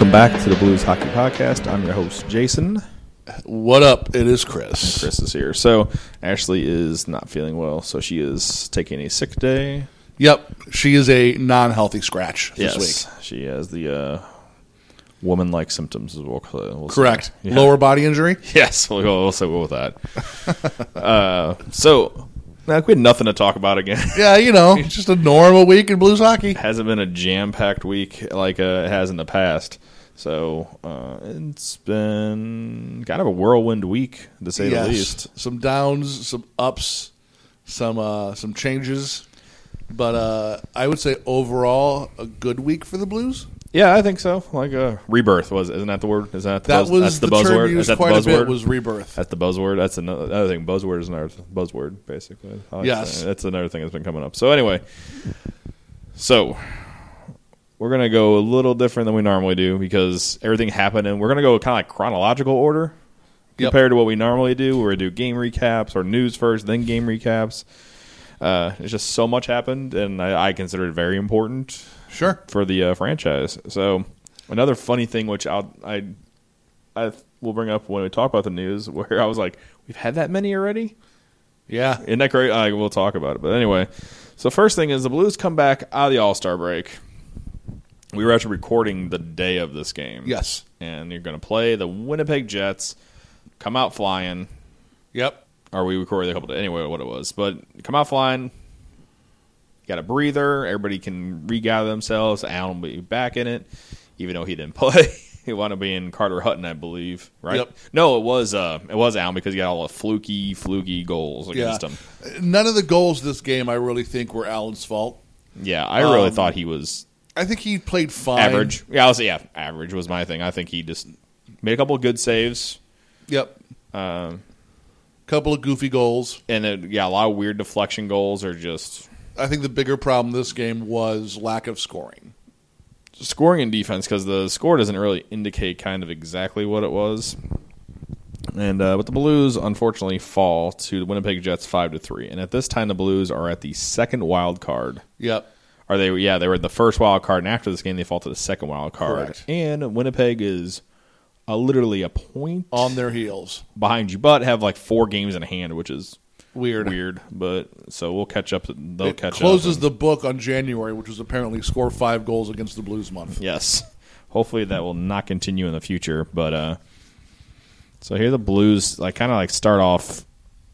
Welcome back to the Blues Hockey Podcast. I'm your host, Jason. What up? It is Chris. Chris is here. So, Ashley is not feeling well, so she is taking a sick day. Yep, she is a non-healthy scratch this yes, week. she has the uh, woman-like symptoms as well. We'll. Correct. Yeah. Lower body injury. Yes, we'll go, we'll say go with that. uh, so, like, we had nothing to talk about again. Yeah, you know, it's just a normal week in blues hockey. hasn't been a jam-packed week like uh, it has in the past. So uh, it's been kind of a whirlwind week, to say Yes. the least. Some downs, some ups, some uh, some changes, but uh, I would say overall a good week for the Blues. Yeah, I think so. Like a rebirth was, isn't that the word? Is that the That buzz, was that's the, the, buzzword? Is that the quite a bit. buzzword? Was rebirth. That's the buzzword. That's another, another thing. Buzzword is another buzzword, basically. Like Yes. saying that's another thing that's been coming up. So anyway, so we're gonna go a little different than we normally do because everything happened, and we're gonna go kind of like chronological order Yep. compared to what we normally do. Where We're do game recaps or news first, then game recaps. Uh, it's just so much happened, and I, I consider it very important Sure. for the uh, franchise. So another funny thing, which I'll, I I will bring up when we talk about the news, where I was like, we've had that many already. Yeah. Isn't that great? Uh, we'll talk about it. But anyway, so first thing is the Blues come back out of the All Star break. We were actually recording the day of this game. Yes. and you're going to play the Winnipeg Jets. Come out flying. Yep. Or we recorded a couple days. Anyway, what it was. But come out flying. Got a breather. Everybody can regather themselves. Allen will be back in it, even though he didn't play. he wound up being Carter Hutton, I believe. Right? Yep. No, it was uh, it was Allen because he got all the fluky, fluky goals Yeah. against him. None of the goals this game I really think were Allen's fault. Yeah, I really Um, thought he was I think he played fine. average. Yeah, I was yeah, average was my thing. I think he just made a couple of good saves. Yep. Um, Couple of goofy goals. and yeah, a lot of weird deflection goals are just I think the bigger problem this game was lack of scoring. scoring and defense because the score doesn't really indicate kind of exactly what it was. And uh, but the Blues unfortunately fall to the Winnipeg Jets five to three, and at this time the Blues are at the second wild card. Yep. Are they? Yeah, they were the first wild card, and after this game they fall to the second wild card. Correct. And Winnipeg is uh, literally a point On their heels. behind you, but have like four games in hand, which is Weird. weird. But so we'll catch up. They'll It catch closes up. the book on January, which was apparently score five goals against the Blues month. Yes. Hopefully that will not continue in the future. But uh so here the Blues like kind of like start off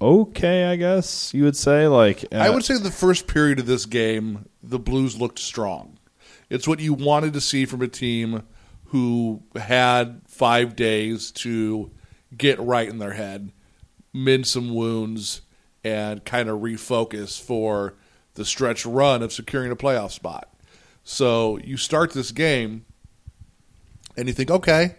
okay, I guess you would say. Like uh, I would say the first period of this game, the Blues looked strong. It's what you wanted to see from a team who had five days to get right in their head, mend some wounds, and kind of refocus for the stretch run of securing a playoff spot. So you start this game, and you think, okay,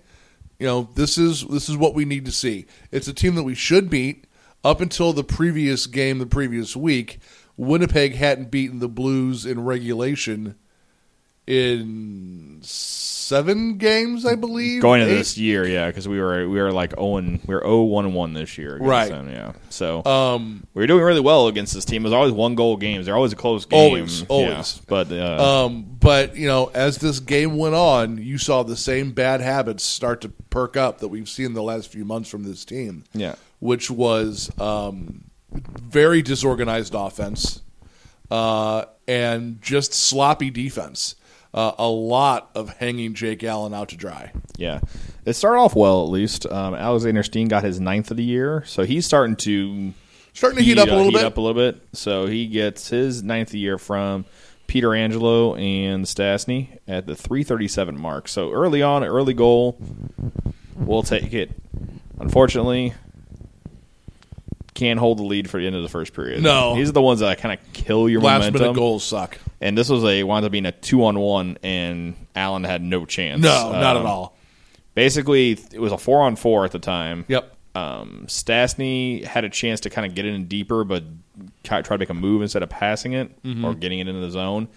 you know this is this is what we need to see. It's a team that we should beat. Up until the previous game, the previous week, Winnipeg hadn't beaten the Blues in regulation in seven games, I believe. going into Eight? this year, yeah, because we were we were like Owen, we were 0 1 1 this year, Right. them, yeah. So Um, we were doing really well against this team. It was always one goal games. They're always a close game. Always, yeah. always. But uh, um, but you know, as this game went on, you saw the same bad habits start to perk up that we've seen the last few months from this team. Yeah. which was um, very disorganized offense uh, and just sloppy defense. Uh, a lot of hanging Jake Allen out to dry. Yeah, it started off well at least. Um, Alexander Steen got his ninth of the year, so he's starting to Starting to heat up a little heat bit. up a little bit. So he gets his ninth of the year from Peter Angelo and Stastny at the 337 mark. So early on, early goal, we'll take it. Unfortunately, can't hold the lead for the end of the first period. No. these are the ones that kind of kill your Last momentum. minute goals suck. And this was a wound up being a two on one, and Allen had no chance. No, not Um, at all. basically it was a four on four at the time. Yep. Um, Stastny had a chance to kind of get in deeper, but try try to make a move instead of passing it or getting it into the zone.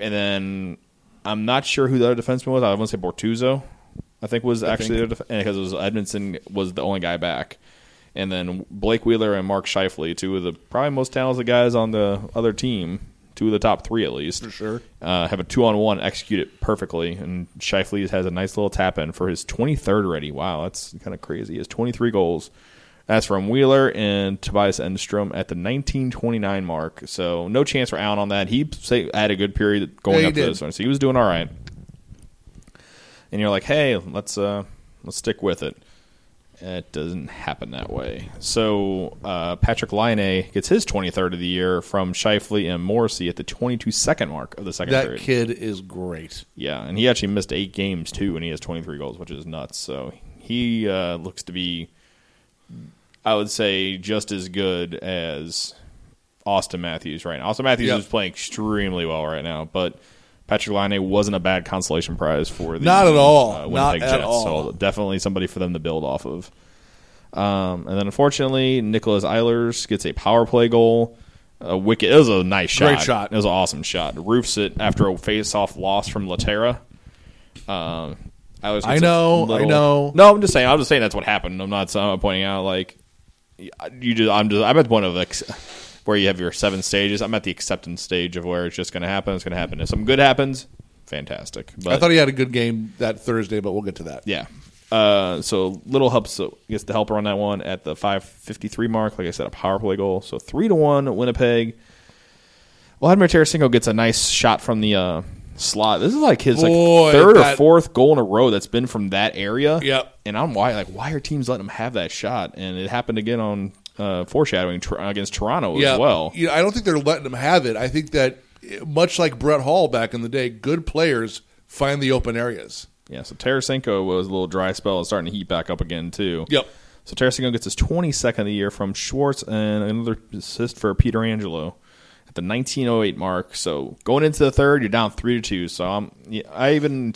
And then I'm not sure who the other defenseman was. I want to say Bortuzzo. I think was actually think. def- because it was Edmundson was the only guy back. And then Blake Wheeler and Mark Scheifele, two of the probably most talented guys on the other team, two of the top three at least, For sure. uh, have a two on one, execute it perfectly, and Scheifele has a nice little tap in for his 23rd already. Wow, that's kind of crazy. He has 23 goals. That's from Wheeler and Tobias Enstrom at the 1929 mark. So no chance for Allen on that. He say, had a good period going Yeah, up to did. this one, so he was doing all right. And you're like, hey, let's uh, let's stick with it. It doesn't happen that way. So uh, Patrik Laine gets his 23rd of the year from Scheifele and Morrissey at the 22 second mark of the second That period. kid is great. Yeah, and he actually missed eight games too, and he has 23 goals, which is nuts. So he uh, looks to be, I would say, just as good as Austin Matthews right now. Austin Matthews Yep. is playing extremely well right now, but Patrik Laine wasn't a bad consolation prize for the Not at all. uh, Not Winnipeg at Jets. all. So definitely somebody for them to build off of. Um, and then unfortunately, Nicholas Ehlers gets a power play goal. A wicked. It was a nice shot. Great shot. It was an awesome shot. Roofs it after a face-off loss from Lehtera. Um, Ehlers I know, I know. No, I'm just saying. I'm just saying that's what happened. I'm not uh, pointing out like you just. I'm just. I'm at the point of like where you have your seven stages. I'm at the acceptance stage of where it's just going to happen. It's going to happen. If something good happens, fantastic. But I thought he had a good game that Thursday, but we'll get to that. yeah. Uh, so little helps so gets the helper on that one at the 553 mark. Like I said, a power play goal. So three to one Winnipeg. Vladimir Tarasenko gets a nice shot from the uh, slot. This is like his Boy, like third or fourth goal in a row that's been from that area. Yep. And I'm why like why are teams letting him have that shot? And it happened again on uh, foreshadowing tr- against Toronto Yeah, as well. You know, I don't think they're letting him have it. I think that much like Brett Hull back in the day, good players find the open areas. Yeah. So Tarasenko was a little dry spell. It's starting to heat back up again too. Yep. So Tarasenko gets his 22nd of the year from Schwartz and another assist for Peter Angelo at the 1908 mark. So going into the third, you're down three to two. So I'm, I even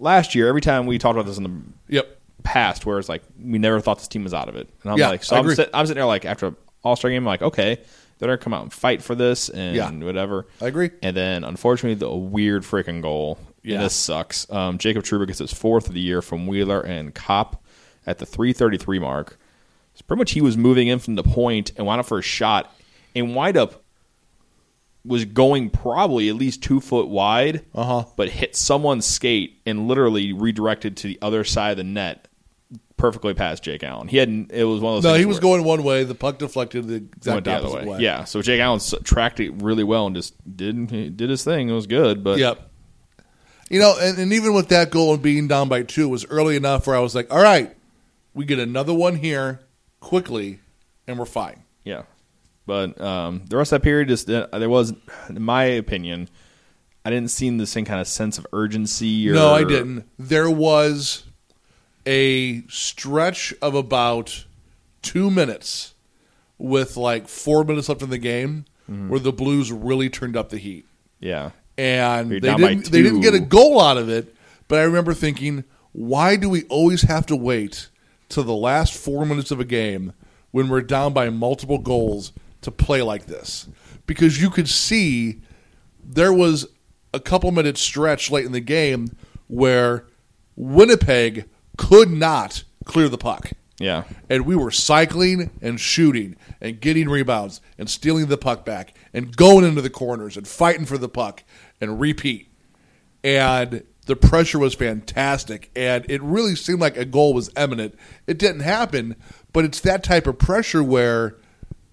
last year every time we talked about this in the Yep. Past, where it's like we never thought this team was out of it, and I'm Yeah, like, so I I'm, sit, I'm sitting there like after All Star game, I'm like, okay, they're gonna come out and fight for this and Yeah. whatever. I agree. And then unfortunately, the weird freaking goal. Yeah, Yeah. this sucks. Um, Jacob Trouba gets his fourth of the year from Wheeler and Copp at the 333 mark. So pretty much he was moving in from the point and wound up for a shot and wind up was going probably at least two foot wide, Uh-huh. but hit someone's skate and literally redirected to the other side of the net, perfectly past Jake Allen. He hadn't. it was one of those. No, he was going one way. The puck deflected the exact the opposite way. way. Yeah, so Jake Allen tracked it really well and just did he did his thing. It was good, but Yep. You know, and, and even with that goal and being down by two, it was early enough where I was like, all right, we get another one here quickly, and we're fine. Yeah, but um, the rest of that period just uh, there was, in my opinion, I didn't see the same kind of sense of urgency. Or, No, I didn't. There was a stretch of about two minutes with like four minutes left in the game Mm-hmm. where the Blues really turned up the heat. Yeah, and You're they didn't they didn't get a goal out of it. But I remember thinking, why do we always have to wait to the last four minutes of a game when we're down by multiple goals to play like this? Because you could see there was a couple minute stretch late in the game where Winnipeg could not clear the puck yeah, and we were cycling and shooting and getting rebounds and stealing the puck back and going into the corners and fighting for the puck and repeat. And the pressure was fantastic and it really seemed like a goal was imminent. It didn't happen, but it's that type of pressure where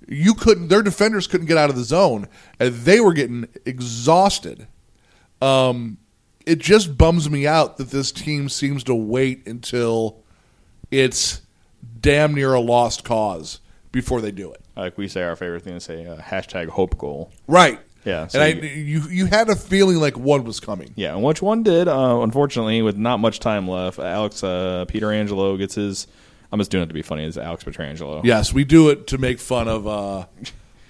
you couldn't their defenders couldn't get out of the zone and they were getting exhausted. Um it just bums me out that this team seems to wait until it's damn near a lost cause before they do it. like we say, our favorite thing to say, uh, hashtag hope goal. Right. Yeah, so and I, you- you had a feeling like one was coming. Yeah, and which one did? Uh, unfortunately, with not much time left, Alex uh, Peter Angelo gets his. I'm just doing it to be funny. It's Alex Pietrangelo. Yes, we do it to make fun of uh,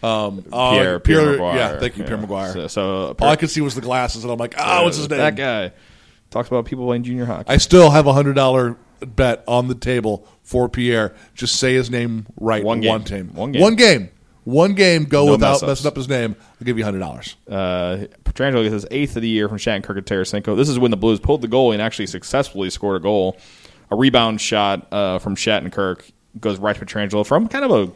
um, uh, Pierre, Pierre, McGuire. Yeah, thank you, Pierre Yeah. McGuire. So, so All I could see was the glasses, and I'm like, ah, what's his name? That guy. talks about people playing junior hockey. I still have a hundred dollar bet on the table for Pierre. Just say his name right. One game. One game. One game. One game. One game. Go No without mess-ups. messing up his name. I'll give you hundred dollars. Uh, Pietrangelo gets his eighth of the year from Shattenkirk and Tarasenko. This is when the Blues pulled the goal and actually successfully scored a goal. A rebound shot uh, from Shattenkirk goes right to Pietrangelo from kind of a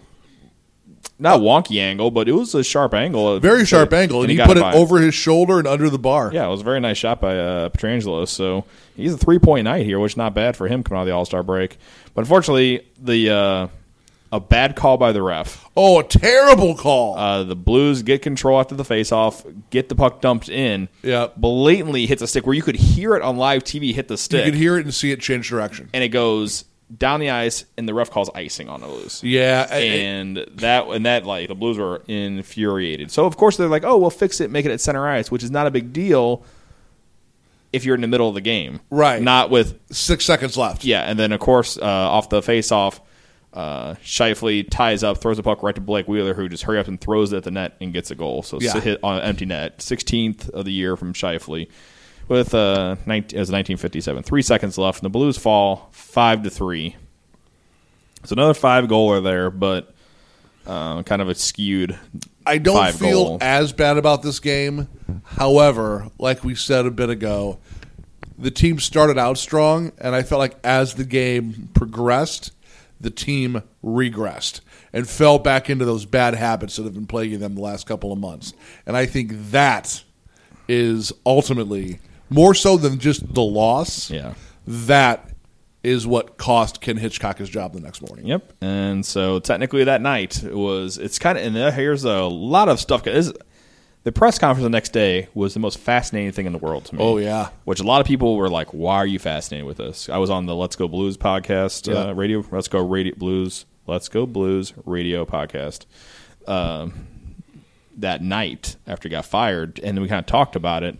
not wonky angle, but it was a sharp angle. Very sharp angle, and, he, got put it over his shoulder and under the bar. Yeah, it was a very nice shot by uh, Pietrangelo. So he's a three point night here, which is not bad for him coming out of the All Star break. But unfortunately, the uh, a bad call by the ref. Oh, a terrible call. Uh, the Blues get control after the faceoff, get the puck dumped in. Yeah. blatantly hits a stick where you could hear it on live TV hit the stick. you could hear it and see it change direction. and it goes down the ice, and the ref calls icing on the Blues. Yeah, I- I- And that and that like the Blues were infuriated. So of course they're like, "Oh, we'll fix it, make it at center ice," which is not a big deal if you're in the middle of the game, Right. Not with six seconds left. yeah, and then of course uh, off the face-off, uh, Scheifele ties up, throws the puck right to Blake Wheeler, who just hurry up and throws it at the net and gets a goal. So Yeah. hit on an empty net, 16th of the year from Scheifele. With uh, 19, it was 1957, three seconds left, and the Blues fall five to three. It's another five goaler there, but uh, kind of a skewed. I don't feel goal. as bad about this game. However, like we said a bit ago, the team started out strong, and I felt like as the game progressed, the team regressed and fell back into those bad habits that have been plaguing them the last couple of months. And I think that is ultimately more so than just the loss. Yeah. That is what cost Ken Hitchcock his job the next morning. Yep. And so technically that night it was it's kind of and here's a lot of stuff. This, the press conference the next day was the most fascinating thing in the world to me. Oh, yeah. Which a lot of people were like, "Why are you fascinated with this?" I was on the Let's Go Blues podcast, Yeah. uh, radio. Let's Go Radio Blues. Let's Go Blues radio podcast. Um, that night after he got fired, and we kind of talked about it.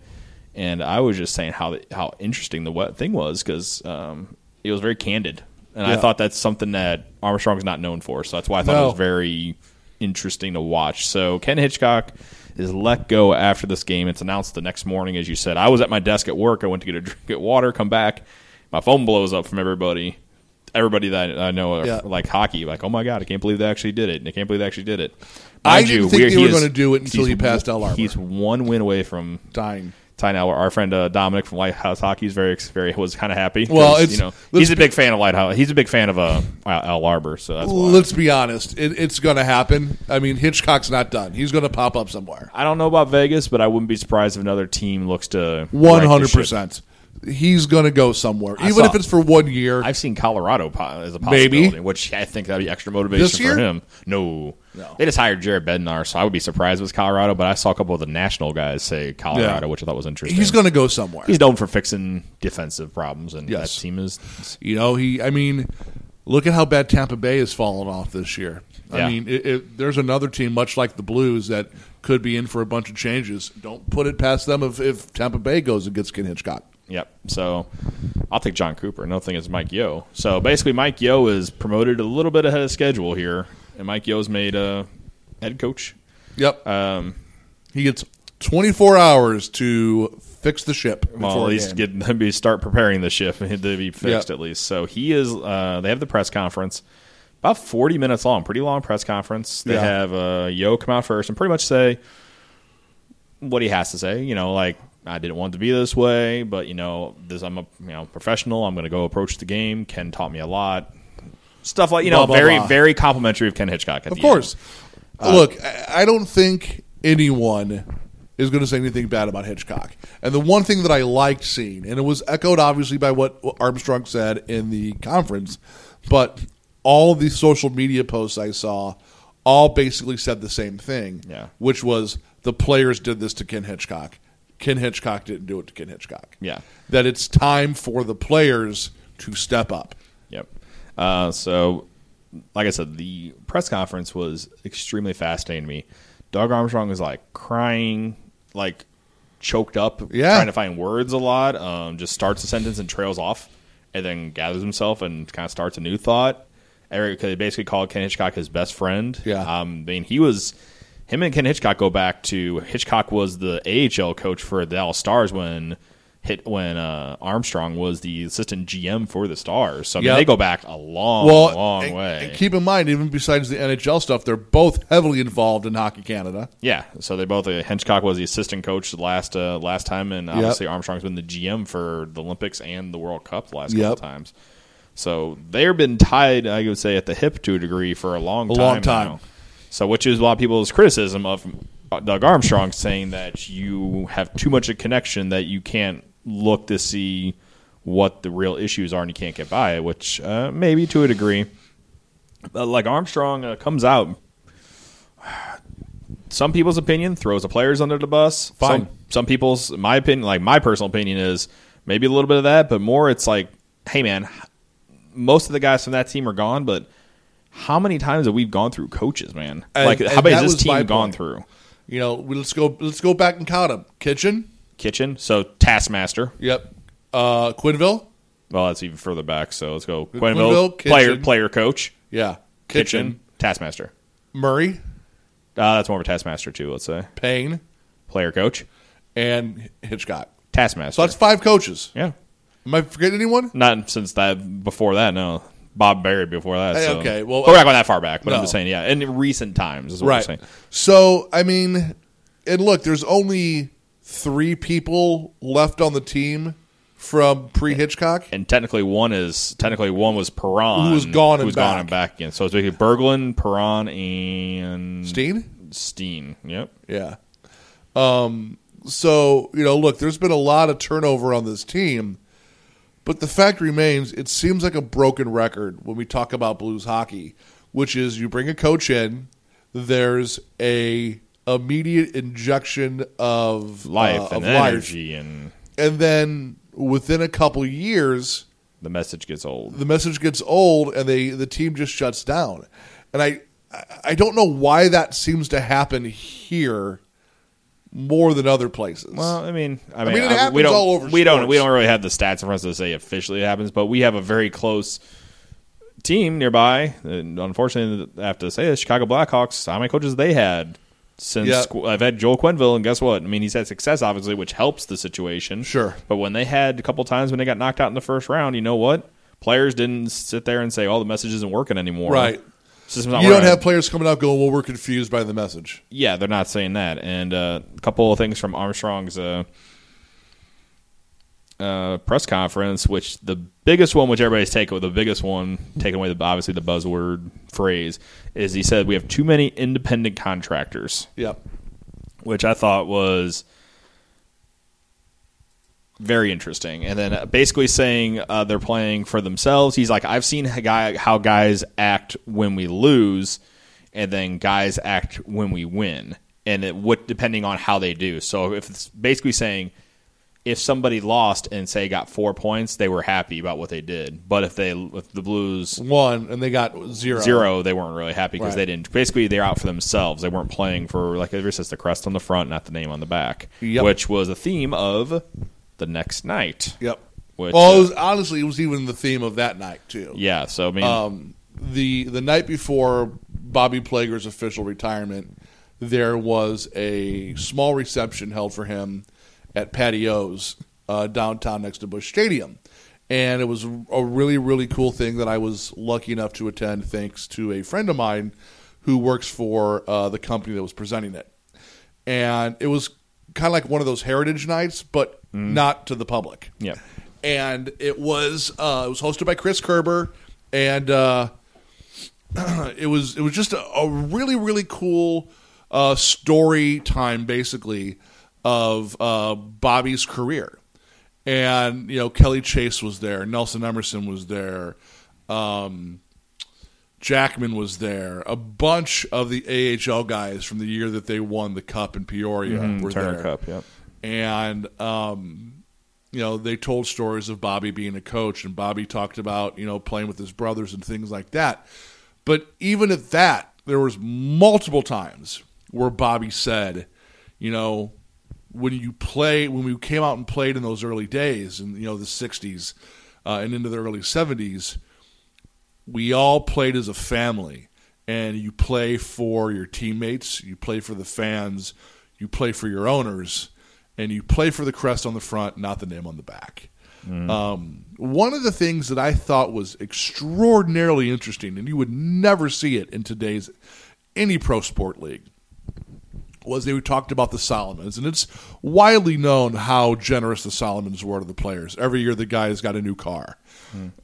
And I was just saying how how interesting the thing was because um, it was very candid, and I thought that's something that Armstrong's not known for. So that's why I thought No. it was very interesting to watch. So Ken Hitchcock is let go after this game. It's announced the next morning, as you said. I was at my desk at work. I went to get a drink, get water, come back. My phone blows up from everybody. Everybody that I know are Yeah. like hockey, like, oh my god, I can't believe they actually did it. I can't believe they actually did it. I Mind didn't you, think we're- they were gonna do it until he passed Al Arbour. He's one win away from Dying. Tying now, Our friend uh, Dominic from Lighthouse Hockey is very, very was kind of happy. Well, it's- you know he's a big fan of Lighthouse. He's a big fan of uh, Al Arbour, so that's why. Let's be honest. It, it's going to happen. I mean, Hitchcock's not done. He's going to pop up somewhere. I don't know about Vegas, but I wouldn't be surprised if another team looks to One right the hundred ship. percent. He's going to go somewhere, I even saw- if it's for one year. I've seen Colorado po- as a Maybe. possibility, which I think that'd be extra motivation This for him. No. No. they just hired Jared Bednar, so I would be surprised if it was Colorado. But I saw a couple of the national guys say Colorado, Yeah. which I thought was interesting. He's going to go somewhere. he's known for fixing defensive problems, and Yes. that team is You know, he. I mean, look at how bad Tampa Bay has fallen off this year. Yeah. I mean, it, it, there's another team much like the Blues that could be in for a bunch of changes. Don't put it past them if, if Tampa Bay goes and gets Ken Hitchcock. Yep. So I'll take Jon Cooper. Another thing is Mike Yeo. So basically, Mike Yeo is promoted a little bit ahead of schedule here, and Mike Yeo's made a head coach. Yep. Um, he gets 24 hours to fix the ship. well, at least get maybe start preparing the ship to be fixed Yep. at least. So he is. Uh, they have the press conference, about forty minutes long, pretty long press conference. They Yeah. have uh, Yeo come out first and pretty much say what he has to say. You know, like I didn't want to be this way, but you know, this I'm a you know professional. I'm going to go approach the game. Ken taught me a lot. Stuff like you know, Blah, blah, very blah. very complimentary of Ken Hitchcock. Of course. Uh, Look, I I don't think anyone is going to say anything bad about Hitchcock. And the one thing that I liked seeing, and it was echoed obviously by what Armstrong said in the conference, but all the social media posts I saw all basically said the same thing, Yeah. which was the players did this to Ken Hitchcock. Ken Hitchcock didn't do it to Ken Hitchcock. Yeah. That it's time for the players to step up. Yep. Uh, so, like I said, the press conference was extremely fascinating to me. Doug Armstrong was like crying, like choked up, Yeah. trying to find words a lot. Um, just starts a sentence and trails off, and then gathers himself and kind of starts a new thought. Eric they basically called Ken Hitchcock his best friend. Yeah. Um, I mean, he was him and Ken Hitchcock go back to Hitchcock was the AHL coach for the Dallas Stars when hit when uh, Armstrong was the assistant GM for the Stars. So I mean, Yep. they go back a long, Well, long and- way. and keep in mind, even besides the NHL stuff, they're both heavily involved in Hockey Canada. yeah, so they both. Uh, Hitchcock was the assistant coach the last uh, last time, and obviously Armstrong's been the GM for the Olympics and the World Cup the last couple Yep. times. So they've been tied, I would say, at the hip to a degree for a long A time. long time. now. So, which is a lot of people's criticism of Doug Armstrong saying that you have too much a connection that you can't look to see what the real issues are and you can't get by it, which uh, maybe to a degree. But like Armstrong uh, comes out, some people's opinion throws the players under the bus. Fine. Some, some people's, my opinion, like my personal opinion is maybe a little bit of that, but more it's like, hey man, most of the guys from that team are gone, but how many times have we gone through coaches, man? And- like how many has this team gone point. through? You know, let's go. Let's go back and count them. Kitchen. Kitchen, so Taskmaster. Yep. Uh, Quenneville. Well, that's even further back. So let's go. Quenneville, Quenneville, player, Kitchen. player, coach, Yeah. kitchen, Kitchen. Taskmaster. Murray. Uh, that's more of a Taskmaster too. Let's say Payne. player, coach, And Hitchcock. Taskmaster. So that's five coaches. yeah, Am I forgetting anyone? not since that before that. No, Bob Berry before that. Hey, so. okay, well, But we're not going that far back. But I'm just saying, yeah, in recent times is what Right. I'm saying. So I mean, and look, there's only three people left on the team from pre Hitchcock. And technically, one is technically one was Perron, Who was gone and who's gone back. and back again. So it's basically Berglund, Perron, and Steen. Steen. Yep. Yeah. Um. So you know, look, there's been a lot of turnover on this team, but the fact remains, it seems like a broken record when we talk about Blues hockey, which is you bring a coach in, there's a immediate injection of Life uh, and of life, energy, and and then within a couple years, the message gets old. the message gets old and they the team just shuts down. And I- I don't know why that seems to happen here more than other places. Well, I mean, I mean, mean, it I- happens we don't, all over We don't, we don't really have the stats in front of us to say officially it happens, but we have a very close team nearby. And unfortunately, I have to say this: Chicago Blackhawks. How many coaches they had since. Qu- I've had Joel Quenneville, and guess what? I mean, he's had success, obviously, which helps the situation. Sure. but when they had a couple times when they got knocked out in the first round, you know what? Players didn't sit there and say, "Oh, the message isn't working anymore." Right. System's not you don't working. have players coming out going, "Well, we're confused by the message." Yeah, they're not saying that. And uh, a couple of things from Armstrong's uh, uh, press conference, which the biggest one, which everybody's taking, the biggest one, taking away the obviously the buzzword phrase, is he said we have too many independent contractors, Yep. which I thought was very interesting. And then uh, basically saying uh, they're playing for themselves. He's like, I've seen guy, how guys act when we lose, and then guys act when we win, and it what depending on how they do. So if it's basically saying if somebody lost and say got four points, they were happy about what they did. But if they if the Blues won and they got zero. zero, they weren't really happy because Right. they didn't. Basically, they're out for themselves. They weren't playing for like it says the crest on the front, not the name on the back, Yep. which was a theme of the next night. Yep. Which, well, uh, it was, honestly, it was even the theme of that night too. yeah. So I mean, Um, the the night before Bobby Plager's official retirement, there was a small reception held for him at Patios uh, downtown next to Busch Stadium, and it was a really really cool thing that I was lucky enough to attend thanks to a friend of mine who works for uh, the company that was presenting it, and it was kind of like one of those heritage nights, but not to the public yeah. and it was uh, it was hosted by Chris Kerber, and uh, it was it was just a, a really really cool uh, story time, basically of uh, Bobby's career. And you know Kelly Chase was there, Nelson Emerson was there, um, Jackman was there, a bunch of the AHL guys from the year that they won the cup in Peoria were Turner there Cup. Yep. And um, you know they told stories of Bobby being a coach, and Bobby talked about you know playing with his brothers and things like that. But even at that, there was multiple times where Bobby said, you know, when you play, when we came out and played in those early days, in you know the '60s uh, and into the early '70s, we all played as a family, and you play for your teammates, you play for the fans, you play for your owners, and you play for the crest on the front, not the name on the back. Um, one of the things that I thought was extraordinarily interesting, and you would never see it in today's any pro sport league, was they talked about the Salomons, and it's widely known how generous the Salomons were to the players. Every year, the guy has got a new car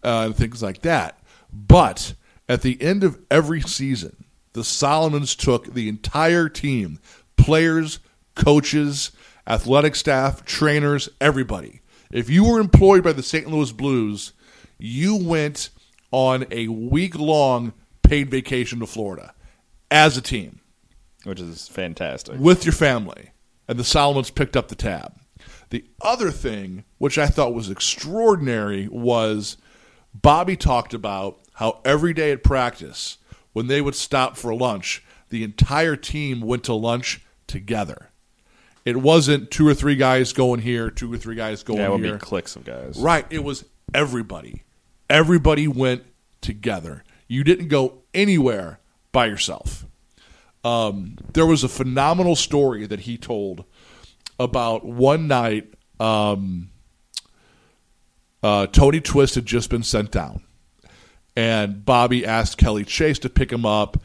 uh, and things like that. But at the end of every season, the Salomons took the entire team, players, coaches, athletic staff, trainers, everybody. If you were employed by the St. Louis Blues, you went on a week long paid vacation to Florida as a team which is fantastic. with your family, and the Salomons picked up the tab. The other thing, which I thought was extraordinary, was Bobby talked about how every day at practice, when they would stop for lunch, the entire team went to lunch together. It wasn't two or three guys going here, two or three guys going Yeah, here. be cliques of guys. Right. It was everybody. Everybody went together. You didn't go anywhere by yourself. Um, there was a phenomenal story that he told about one night. Um, uh, Tony Twist had just been sent down, and Bobby asked Kelly Chase to pick him up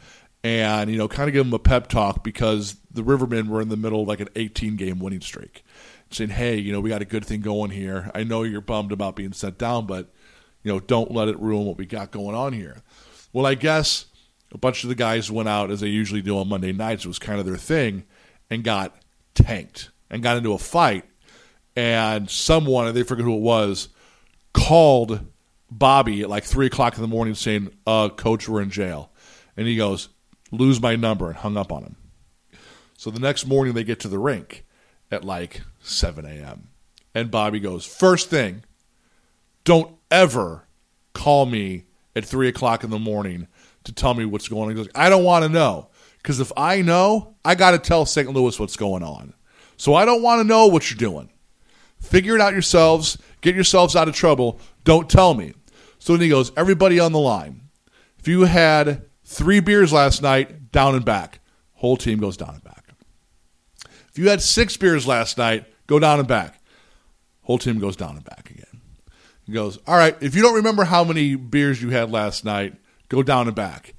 and you know kind of give him a pep talk because the Rivermen were in the middle of like an 18 game winning streak, saying, "Hey, you know we got a good thing going here. I know you're bummed about being sent down, but you know don't let it ruin what we got going on here." Well, I guess a bunch of the guys went out as they usually do on Monday nights. It was kind of their thing, and got tanked and got into a fight. And someone, they forget who it was, called Bobby at like three o'clock in the morning saying, uh, Coach, we're in jail. And he goes, Lose my number, and hung up on him. So the next morning they get to the rink at like 7 a.m. And Bobby goes, First thing, don't ever call me at 3 o'clock in the morning to tell me what's going on. He goes, I don't want to know. Because if I know, I got to tell St. Louis what's going on. So I don't want to know what you're doing. Figure it out yourselves. Get yourselves out of trouble. Don't tell me. So then he goes, Everybody on the line. If you had three beers last night, down and back. Whole team goes down and back. If you had six beers last night, go down and back. Whole team goes down and back again. He goes, All right, if you don't remember how many beers you had last night, go down and back.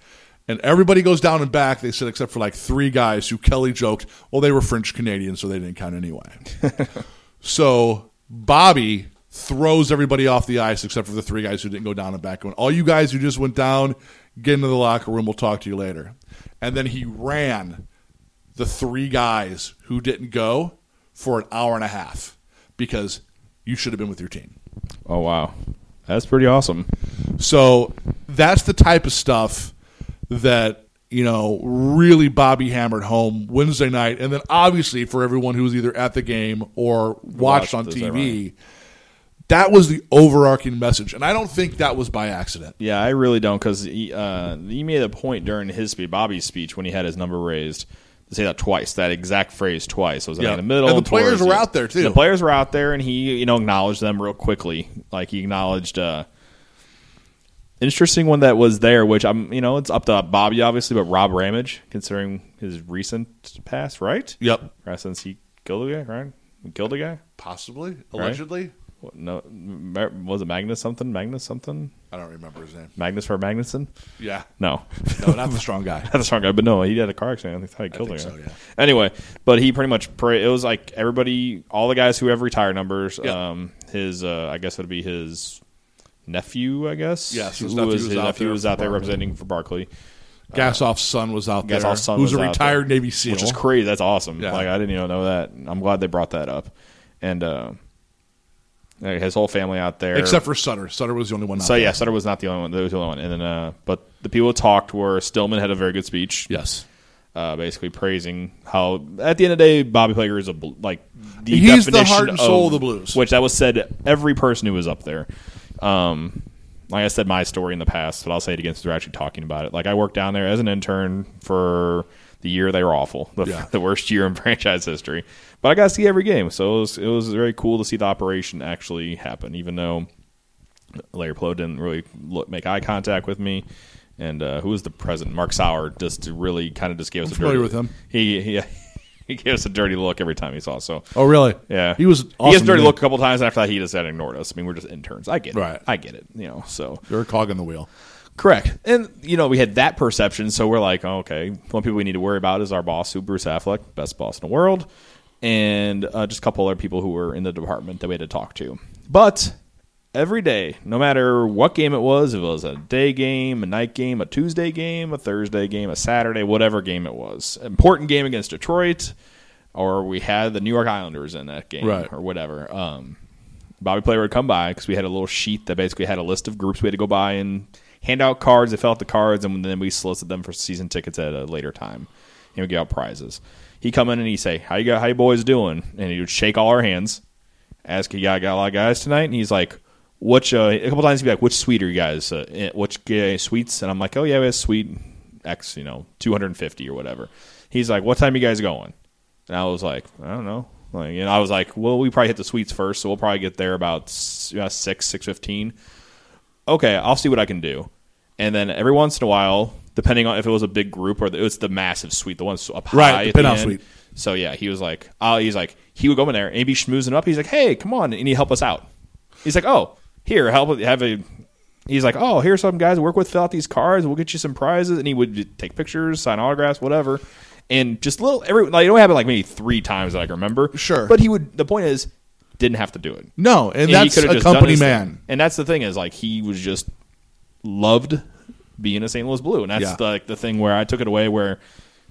And everybody goes down and back, they said, except for like three guys who Kelly joked, well, they were French Canadian, so they didn't count anyway. so Bobby throws everybody off the ice except for the three guys who didn't go down and back. Going, all you guys who just went down, get into the locker room. We'll talk to you later. And then he ran the three guys who didn't go for an hour and a half because you should have been with your team. Oh wow, that's pretty awesome. So that's the type of stuff that you know really Bobby hammered home Wednesday night, and then obviously for everyone who was either at the game or watched Watched on TV, that was the overarching message, and I don't think that was by accident. Yeah, I really don't because he, uh, he made a point during his speech, Bobby's speech, when he had his number raised say that twice, that exact phrase twice. It was Yeah. in the middle, And the players were out there, too. The players were out there, and he you know acknowledged them real quickly. Like he acknowledged. Uh, interesting one that was there, which I'm you know it's up to Bobby obviously, but Rob Ramage, considering his recent past, right? Yep, Right, since he killed a guy, right? Killed a guy. possibly, allegedly. What, no, was it Magnus something? Magnus something? I don't remember his name. Magnus for Magnuson? Yeah, No, no, not the strong guy. not the strong guy, but no, he had a car accident. I think he killed think a so, yeah. Anyway, but he pretty much pra it was like everybody, all the guys who have retired numbers. Yeah. Um, his, uh, I guess it would be his nephew. I guess. Yes, his Who nephew was, was his out nephew there was out there representing for Barclay, Gassoff's son was out there. Gassoff's son who's was a retired there. Navy SEAL, which is crazy. That's awesome. Yeah. Like I didn't even know that. I'm glad they brought that up, and uh, his whole family out there, except for Sutter. Sutter was the only one. So there. yeah, Sutter was not the only one. That was the only one. And then, uh, but the people who talked were Stillman had a very good speech. yes. uh, basically praising how at the end of the day, Bobby Plager is a like the He's the definition heart and soul of the Blues. which that was said every person who was up there. Um, like I said, my story in the past, but I'll say it again since we're actually talking about it. Like I worked down there as an intern for the year they were awful, the, Yeah. the worst year in franchise history. But I got to see every game, so it was, it was very cool to see the operation actually happen, even though Larry Pleau didn't really look, make eye contact with me. And uh, who was the president? Mark Sauer just really kind of just gave us I'm a dirty- with him. He, he he gave us a dirty look every time he saw. us. So Oh, really? yeah, He was. he Awesome gets a dirty look a couple times. After that, he just had ignored us. I mean, we're just interns. I get it. Right. I get it. You know. So You're a cog in the wheel. Correct. And you know, we had that perception. So we're like, oh, okay, one people we need to worry about is our boss, who Bruce Affleck, best boss in the world, and uh, just a couple other people who were in the department that we had to talk to. But every day, no matter what game it was, if it was a day game, a night game, a Tuesday game, a Thursday game, a Saturday, whatever game it was, important game against Detroit, or we had the New York Islanders in that game, Right. or whatever. Um, Bobby Plager would come by because we had a little sheet that basically had a list of groups we had to go by and hand out cards. They fill out the cards, and then we solicit them for season tickets at a later time. And we give out prizes. He come in and he say, "How you got? How you boys doing?" And he would shake all our hands, ask, "You got, got a lot of guys tonight?" And he's like, "Which?" Uh, a couple times he'd be like, "Which suite are you guys? Uh, which uh, suites?" And I'm like, "Oh yeah, we have suite X, you know, 250 or whatever." He's like, "What time you guys going?" And I was like, I don't know. Like, and I was like, well, we probably hit the suites first, so we'll probably get there about s- uh, six, six fifteen. Okay, I'll see what I can do. And then every once in a while, depending on if it was a big group or the, it was the massive suite, the ones up high, Right, the penthouse suite. So yeah, he was like, uh, he's like, he would go in there and he'd be schmoozing up. He's like, hey, come on, and he'd help us out. He's like, oh, here, help have a. He's like, oh, here's some guys to work with. Fill out these cards. We'll get you some prizes. And he would take pictures, sign autographs, whatever. And just little every like it only happened like maybe three times that I can remember. Sure. but he would. The point is, didn't have to do it. No, and, And that's a company his thing. man. And that's the thing is like he was just loved being a St. Louis Blue, and that's Yeah. the, like the thing where I took it away where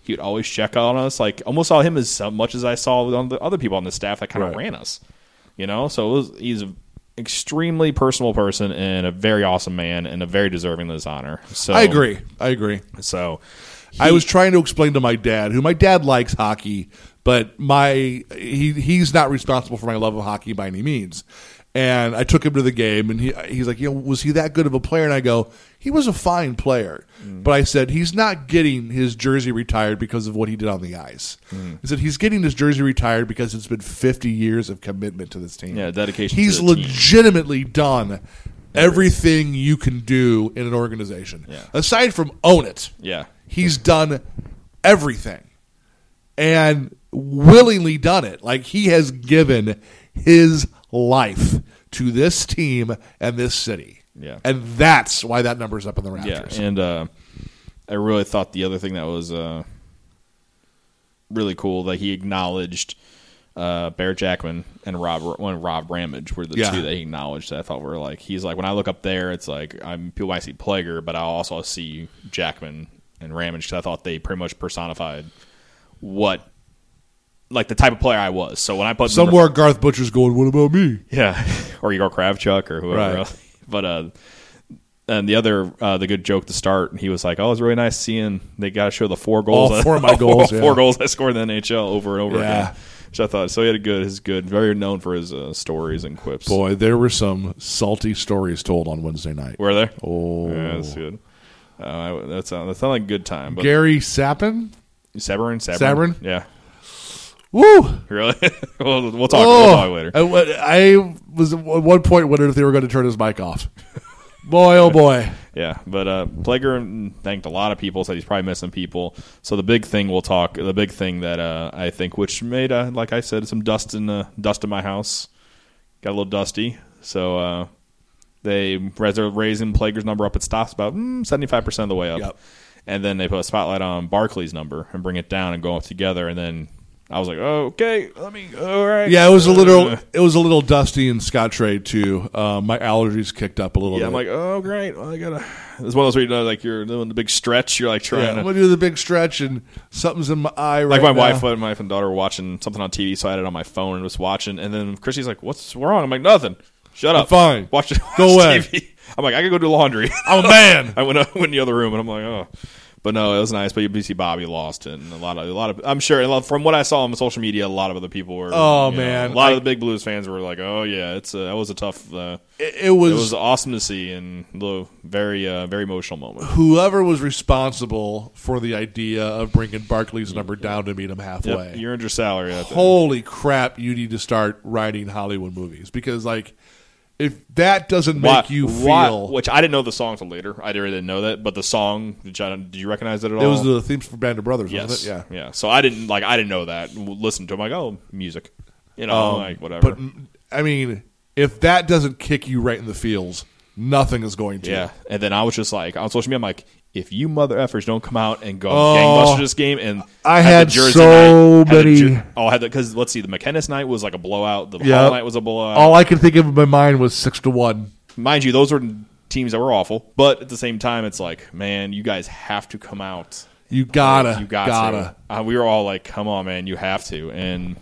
he would always check on us. Like almost saw him as much as I saw on the other people on the staff that kind of Right. ran us. You know, so it was, he's an extremely personal person and a very awesome man and a very deserving of this honor. So I agree. I agree. So I was trying to explain to my dad, who my dad likes hockey, but my he he's not responsible for my love of hockey by any means. And I took him to the game, and he he's like, you know, was he that good of a player? And I go, he was a fine player, mm. but I said he's not getting his jersey retired because of what he did on the ice. Mm. I said he's getting his jersey retired because it's been 50 years of commitment to this team. Yeah, dedication He's to the team. legitimately done everything you can do in an organization, Yeah. aside from own it. yeah, He's done everything and willingly done it. Like he has given his life to this team and this city. Yeah. And that's why that number's up in the rafters. yeah, and uh, I really thought the other thing that was uh, really cool that he acknowledged uh, Bear Jackman and Rob when Rob Ramage were the Yeah. two that he acknowledged. That I thought were like he's like when I look up there, it's like I'm people might see Plager, but I also see Jackman and Ramage because I thought they pretty much personified what like the type of player I was. So when I put number- Somewhere Garth Butcher's going, what about me? yeah, or Igor Kravchuk or whoever. Right. Else. But uh, and the other uh, the good joke to start, and he was like, "Oh, it was really nice seeing they got to show the four goals, All four of my goals, four yeah. goals I scored in the NHL over and over Yeah. again." Which I thought so. He had a good, his good, very known for his uh, stories and quips. Boy, there were some salty stories told on Wednesday night. Were there? Oh. yeah, that's good. Uh, I, that sounds that sounded like a good time. But Gary Sappin? Sabrin, Sabrin, Sabrin? yeah, Woo! really. we'll, we'll talk. Oh, We'll talk later. I, I was at one point wondering if they were going to turn his mic off. boy, oh boy. Yeah, but uh, Plager thanked a lot of people. Said he's probably missing people. So the big thing we'll talk. The big thing that uh, I think, which made, uh, like I said, some dust in the dust in my house. Got a little dusty. So uh, they raising Plager's number up, it stops about seventy five percent of the way up. Yep. And then they put a spotlight on Barclay's number and bring it down and go up together. And then I was like, oh, okay, let me. All right. Yeah, it was a little. Uh, It was a little dusty in Scottrade too. Uh, my allergies kicked up a little yeah, bit. I'm like, oh, great. Well, I gotta. It's one of those where you know, like you're doing the big stretch. You're like yeah, trying I'm to. gonna do the big stretch, and something's in my eye. like my now. wife, and my wife and daughter were watching something on TV, so I had it on my phone and was watching. And then Chrissy's like, "What's wrong?" I'm like, "Nothing. Shut up. I'm fine. Watch it. Go watch away." TV." I'm like, "I gotta go do laundry." I'm a man. I went I went in the other room, and I'm like, "Oh." But no, it was nice. But you see, Bobby lost, and a lot of a lot of I'm sure from what I saw on social media, a lot of other people were. Oh, you know, man. a lot I- of the big Blues fans were like, "Oh yeah, it's a, that was a tough. Uh, It, it was, it was awesome to see, and the very uh, very emotional moment." whoever was responsible for the idea of bringing Barclay's number down to meet him halfway. Yep, you earned your salary. Holy crap! You need to start writing Hollywood movies because, like, if that doesn't make Why- you feel, which I didn't know the song until later. I really didn't know that, but the song, did you, did you recognize it at all? it was the themes for Band of Brothers, yes, wasn't it? Yeah. yeah. So I didn't like I didn't know that. Listen to it, I'm like, oh, music, you know, Um, like whatever. But mm, I mean, if that doesn't kick you right in the feels, nothing is going to. Yeah, and then I was just like on social media, I'm like, if you mother effers don't come out and go Oh. gangbuster this game, and I have had so night, had the many- oh, I had because let's see, the MacInnis night was like a blowout. The Yep. Hull night was a blowout. All I could think of in my mind was six to one. Mind you, those were teams that were awful, but at the same time, it's like, man, you guys have to come out. You gotta, you got gotta. to. Uh, we were all like, come on, man, you have to, and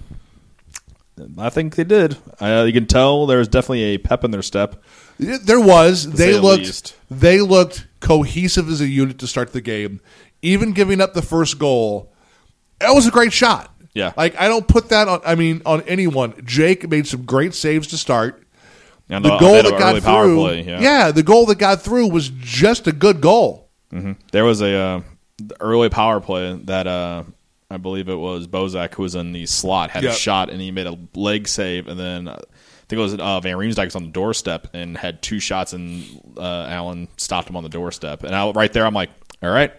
I think they did. Uh, you can tell there was definitely a pep in their step. There was. They the looked. least. They looked cohesive as a unit to start the game. Even giving up the first goal, that was a great shot. Yeah. Like I don't put that on. I mean, on anyone. Jake made some great saves to start. And The a goal that got through, play, yeah. the goal that got through was just a good goal. There was a uh, early power play that uh, I believe it was Bozak who was in the slot had Yep. a shot and he made a leg save and then uh, I think it was uh, Van Riemsdyk was on the doorstep and had two shots and uh, Allen stopped him on the doorstep and I, right there I'm like all right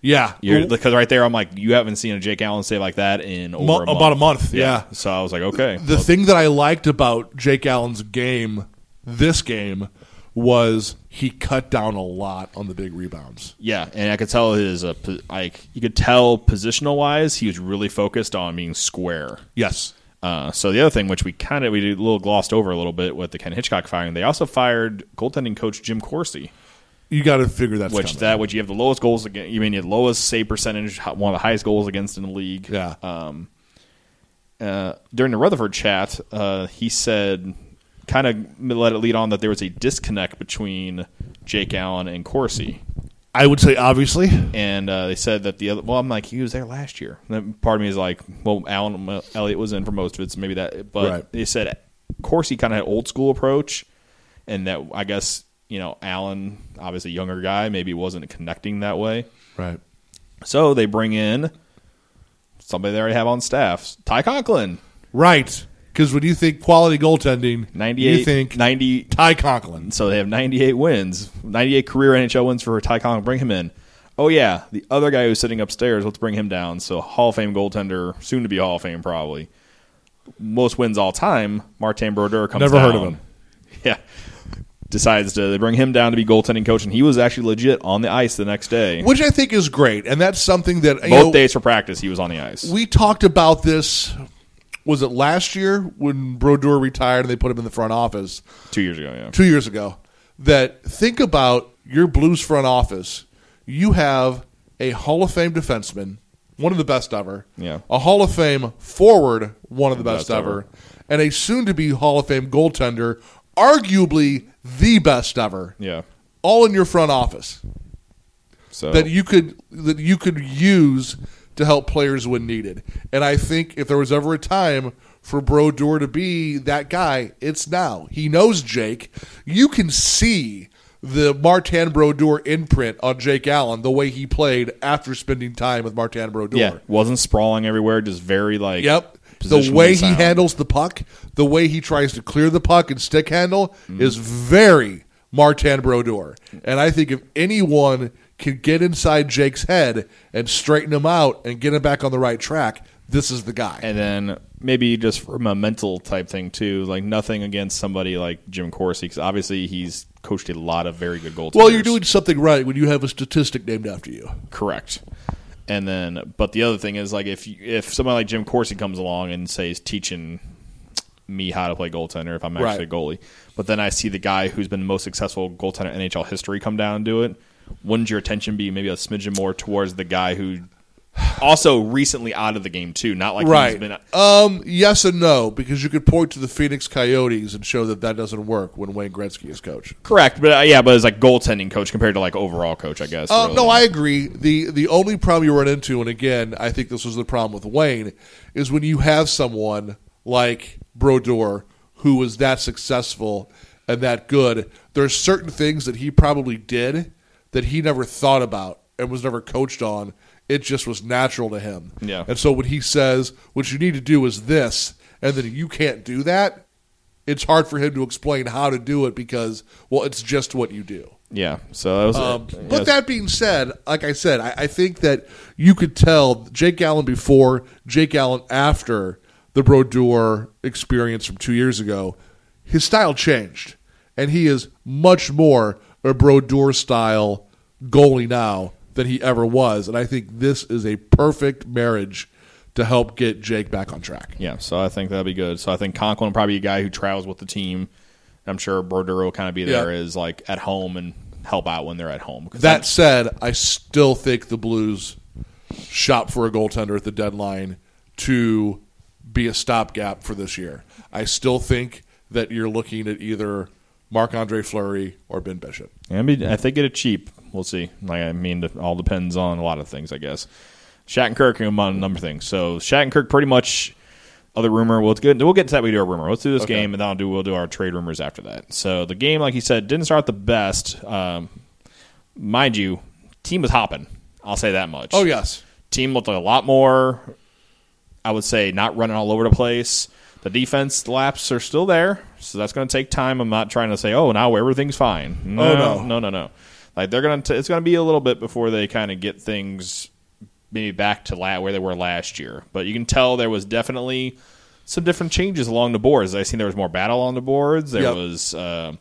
Yeah, because right there I'm like you haven't seen a Jake Allen save like that in over Mo- a month. about a month. Yeah. so I was like okay the thing that I liked about Jake Allen's game, this game, was he cut down a lot on the big rebounds. Yeah, and I could tell his uh, like you could tell positional wise he was really focused on being square. Yes. Uh, so the other thing, which we kind of we did a little glossed over a little bit with the Ken Hitchcock firing, they also fired goaltending coach Jim Corsi, You got to figure that's which coming. that which you have the lowest goals against. You mean you have the lowest save percentage, one of the highest goals against in the league. Yeah. Um, uh, during the Rutherford chat, uh, he said, kind of let it lead on that there was a disconnect between Jake Allen and Corsi. I would say obviously. and uh, they said that the other. Well, I'm like, he was there last year. And then part of me is like, well, Alan Elliott was in for most of it, so maybe that. But Right. they said Corsi kind of had old school approach, and that I guess you know Allen, obviously younger guy, maybe wasn't connecting that way. Right. So they bring in somebody they already have on staff, Ty Conklin, Right. Because when you think quality goaltending, 98, you think 90. Ty Conklin. So they have 98 wins, 98 career NHL wins for Ty Conklin. Bring him in. Oh yeah, the other guy who's sitting upstairs. Let's bring him down. So Hall of Fame goaltender, soon to be Hall of Fame probably. Most wins all time. Martin Brodeur comes. Never heard of him. Yeah, decides to they bring him down to be goaltending coach, and he was actually legit on the ice the next day. Which I think is great. And that's something that, Both know, days for practice, he was on the ice. we talked about this. Was it last year when Brodeur retired and they put him in the front office? Two years ago, yeah. two years ago that think about your Blues front office. You have a Hall of Fame defenseman, one of the best ever. Yeah. A Hall of Fame forward, one of the best, Best ever. ever. And a soon to be Hall of Fame goaltender, arguably the best ever. Yeah. All in your front office So that you could that you could use to help players when needed. And I think if there was ever a time for Brodeur to be that guy, it's now. He knows Jake. You can see the Martin Brodeur imprint on Jake Allen, the way he played after spending time with Martin Brodeur. yeah, wasn't sprawling everywhere, just very like Yep. The way he handles the puck, the way he tries to clear the puck and stick handle Mm-hmm. is very Martin Brodeur. And I think if anyone can get inside Jake's head and straighten him out and get him back on the right track, this is the guy. and then maybe just from a mental type thing too. Like nothing against somebody like Jim Corsi, because obviously he's coached a lot of very good goaltenders. well, you're doing something right when you have a statistic named after you. correct. And then, but the other thing is like if you, if somebody like Jim Corsi comes along and says teaching me how to play goaltender if I'm actually Right. a goalie, but then I see the guy who's been the most successful goaltender in NHL history come down and do it, wouldn't your attention be maybe a smidgen more towards the guy who also recently out of the game too, not like he's Right. been Um, yes and no, because you could point to the Phoenix Coyotes and show that that doesn't work when Wayne Gretzky is coach. Correct, but uh, yeah, but it's like goaltending coach compared to like overall coach, I guess. Uh, really. No, I agree. the The only problem you run into, and again, I think this was the problem with Wayne, is when you have someone like Brodeur who was that successful and that good. There's certain things that he probably did that he never thought about and was never coached on. It just was natural to him. Yeah. And so when he says, "What you need to do is this," and then you can't do that, it's hard for him to explain how to do it because, well, it's just what you do. Yeah. So that was. Um, it. but that being said, like I said, I, I think that you could tell Jake Allen before, Jake Allen after the Brodeur experience from two years ago, his style changed, and he is much more a Brodeur style goalie now than he ever was. And I think this is a perfect marriage to help get Jake back on track. Yeah, so I think that'll be good. So I think Conklin will probably be a guy who travels with the team. I'm sure Brodeur will kind of be there Yeah. as like at home and help out when they're at home. That said, I still think the Blues shop for a goaltender at the deadline to be a stopgap for this year. I still think that you're looking at either Marc Andre Fleury or Ben Bishop. I mean, I think get it cheap. We'll see. Like I mean, it all depends on a lot of things, I guess. Shattenkirk and on a number of things. So Shattenkirk pretty much. Other rumor. We'll get we'll get to that. We do our rumor. Let's do this Okay. game, and then I'll do we'll do our trade rumors after that. So the game, like you said, didn't start the best. Um, mind you, team was hopping. I'll say that much. Oh yes, team looked a lot more. I would say not running all over the place. The defense laps are still there, so that's going to take time. I'm not trying to say, oh, now everything's fine. No, Oh, no. no, no, no. Like they're going to. It's going to be a little bit before they kind of get things maybe back to la- where they were last year. But you can tell there was definitely some different changes along the boards. I seen there was more battle on the boards. There Yep. was uh,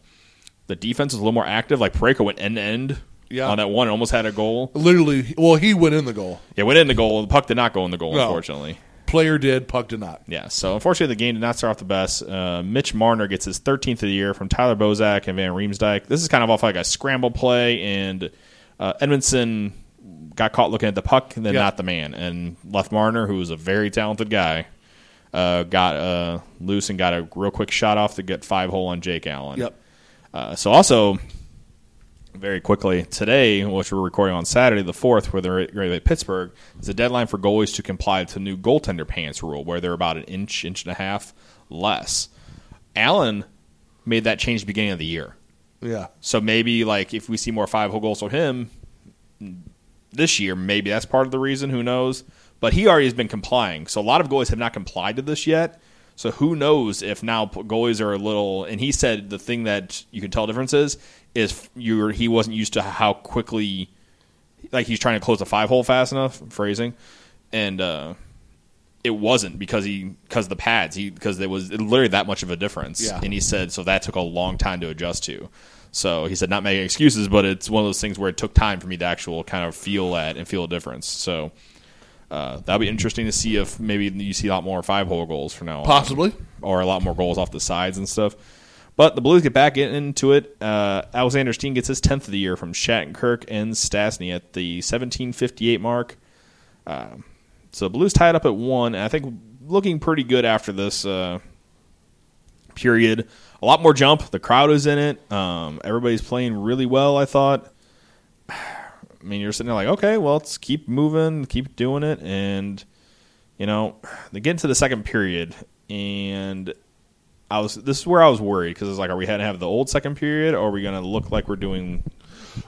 the defense was a little more active. Like Parayko went end to end Yeah. on that one, and almost had a goal. literally. Well, he went in the goal. Yeah, went in the goal. The puck did not go in the goal, No. unfortunately. Player did, puck did not. Yeah, so unfortunately, the game did not start off the best. Uh, Mitch Marner gets his 13th of the year from Tyler Bozak and Van Riemsdyk. This is kind of off like a scramble play, and uh, Edmundson got caught looking at the puck and then Yeah. not the man, and left Marner, who was a very talented guy, uh, got uh, loose and got a real quick shot off to get five hole on Jake Allen. Yep. Uh, so also, very quickly today, which we're recording on Saturday the fourth, where they're ready to Pittsburgh, is a deadline for goalies to comply to the new goaltender pants rule, where they're about an inch, inch and a half less. Allen made that change beginning of the year, Yeah. so maybe like if we see more five hole goals from him this year, maybe that's part of the reason. Who knows? But he already has been complying, so a lot of goalies have not complied to this yet. So who knows if now goalies are a little? And he said the thing that you can tell difference is is you he wasn't used to how quickly, like he's trying to close the five hole fast enough phrasing, and uh, it wasn't because he because the pads he because there was literally that much of a difference. Yeah. And he said so that took a long time to adjust to. So he said not making excuses, but it's one of those things where it took time for me to actual kind of feel that and feel a difference. So. Uh, that'll be interesting to see if maybe you see a lot more five hole goals from now on Possibly. or a lot more goals off the sides and stuff. But the Blues get back into it. Uh, Alexander Steen gets his 10th of the year from Shattenkirk and Stastny at the 1758 mark. Um, so Blues tied up at one. I think looking pretty good after this uh, period. A lot more jump. The crowd is in it. Um, everybody's playing really well, I thought. I mean, you're sitting there like, okay, well, let's keep moving, keep doing it, and you know, they get into the second period, and I was this is where I was worried because it's like, are we going to have the old second period, or are we going to look like we're doing?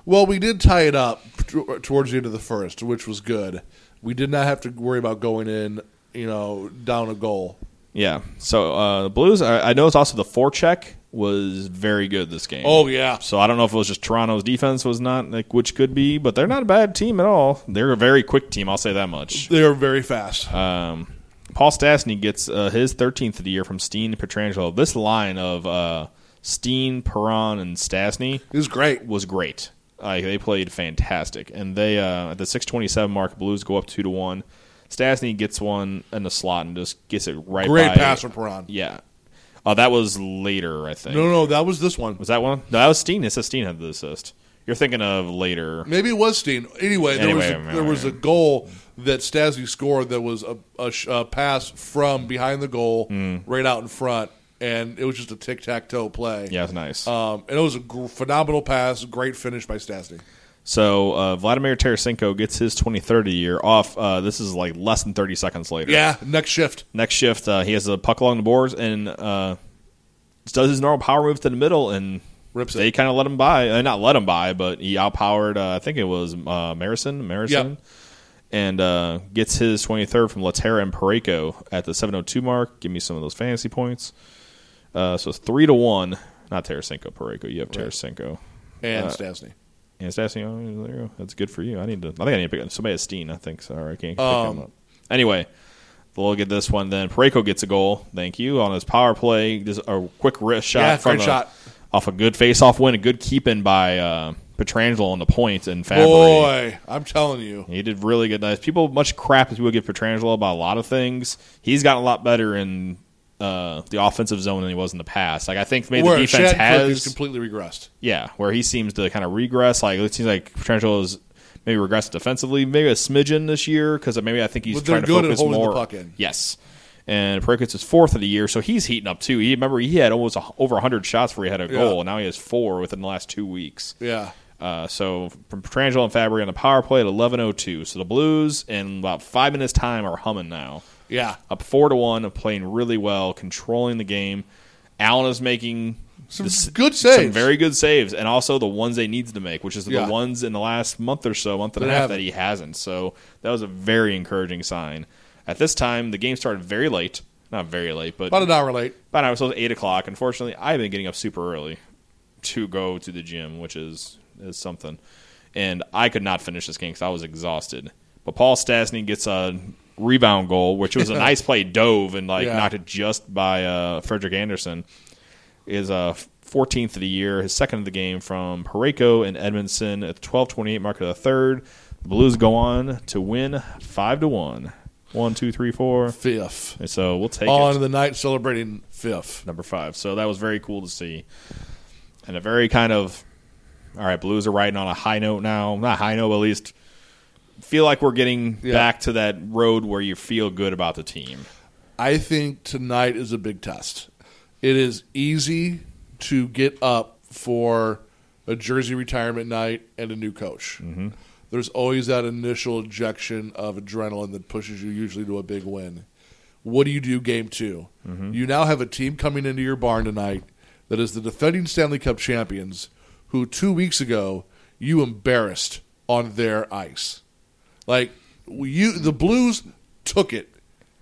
Well, we did tie it up t- towards the end of the first, which was good. We did not have to worry about going in, you know, down a goal. Yeah. So uh, the Blues, I, I noticed also the forecheck was very good this game. Oh yeah, So I don't know if it was just Toronto's defense was not like which could be, but they're not a bad team at all. They're a very quick team. I'll say that much. they are very fast. Um, Paul Stastny gets uh, his 13th of the year from Steen Pietrangelo. This line of uh, Steen, Perron, and Stastny It was great. was great. Like they played fantastic, and they uh, at the 627 mark, Blues go up two to one. Stastny gets one in the slot and just gets it right. Great by, pass from Perron. Yeah. Oh, that was later, I think. No, no, that was this one. Was that one? No, that was Steen. It says Steen had the assist. You're thinking of later. Maybe it was Steen. Anyway, there was Anyway, a, there was a goal that Stastny scored that was a, a, sh- a pass from behind the goal Hmm. right out in front, and it was just a tic tac toe play. Yeah, it was nice. Um, and it was a gr- phenomenal pass, great finish by Stastny. So uh, Vladimir Tarasenko gets his 23rd of year off. Uh, this is like less than 30 seconds later. Yeah, next shift. Next shift, uh, he has a puck along the boards and uh, does his normal power move to the middle, and Rips they kind of let him by. Uh, not let him by, but he outpowered. Uh, I think it was uh, Marison. Marison. Yep. And uh, gets his 23rd from Lehtera and Parayko at the 702 mark. Give me some of those fantasy points. Uh, so it's three to one. Not Tarasenko, Parayko. You have Tarasenko. and Uh, Stastny. And Stastny, oh, there you go. That's good for you. I need to. I think I need to pick up somebody has Steen. I think so. I can't pick Um, him up. Anyway, we'll get this one. Then Parayko gets a goal. Thank you on his power play. Just a quick wrist shot Yeah, from a, shot. Off a good face-off win. A good keeping by uh, Pietrangelo on the point and Fabbri. Boy, I'm telling you. He did really good. Nice. People much crap as people give Pietrangelo about a lot of things. He's gotten a lot better in uh, the offensive zone than he was in the past. Like I think maybe Where the defense Shattenkirk has completely regressed. yeah, where he seems to kind of regress. Like it seems like Pietrangelo is maybe regressed defensively, maybe a smidgen this year because maybe I think he's But trying to good at focus more. puck in. Yes, and Parayko's his fourth of the year, so he's heating up too. He remember he had almost a, over hundred shots before he had a Yeah. goal, and now he has four within the last two weeks. Yeah. Uh, so from Pietrangelo and Fabbri on the power play at eleven oh two. So the Blues in about five minutes time are humming now Yeah. up four to one, playing really well, controlling the game. Allen is making Some the good saves. some very good saves, and also the ones they needs to make, which is Yeah. the ones in the last month or so, month and a half that he hasn't. So that was a very encouraging sign. At this time, the game started very late, not very late, but About an hour late. about an hour, so it was eight o'clock. Unfortunately, I've been getting up super early to go to the gym, which is is something. And I could not finish this game because I was exhausted. But Paul Stastny gets a rebound goal, which was a nice play, dove and like Yeah. knocked it just by uh, Frederik Andersen. Is a 14th of the year, his second of the game from Parayko and Edmundson at the 12:28 mark of the third. The Blues go on to win five to one. One, two, three, four. Fifth. And so we'll take On it the night celebrating fifth. number five. So that was very cool to see, and a very kind of all right. Blues are riding on a high note now. Not high note, but at least feel like we're getting Yeah. back to that road where you feel good about the team. I think tonight is a big test. It is easy to get up for a jersey retirement night and a new coach. Mm-hmm. There's always that initial injection of adrenaline that pushes you usually to a big win. What do you do game 2 mm-hmm. You now have a team coming into your barn tonight that is the defending Stanley Cup champions, who two weeks ago you embarrassed on their ice. Like you, the Blues took it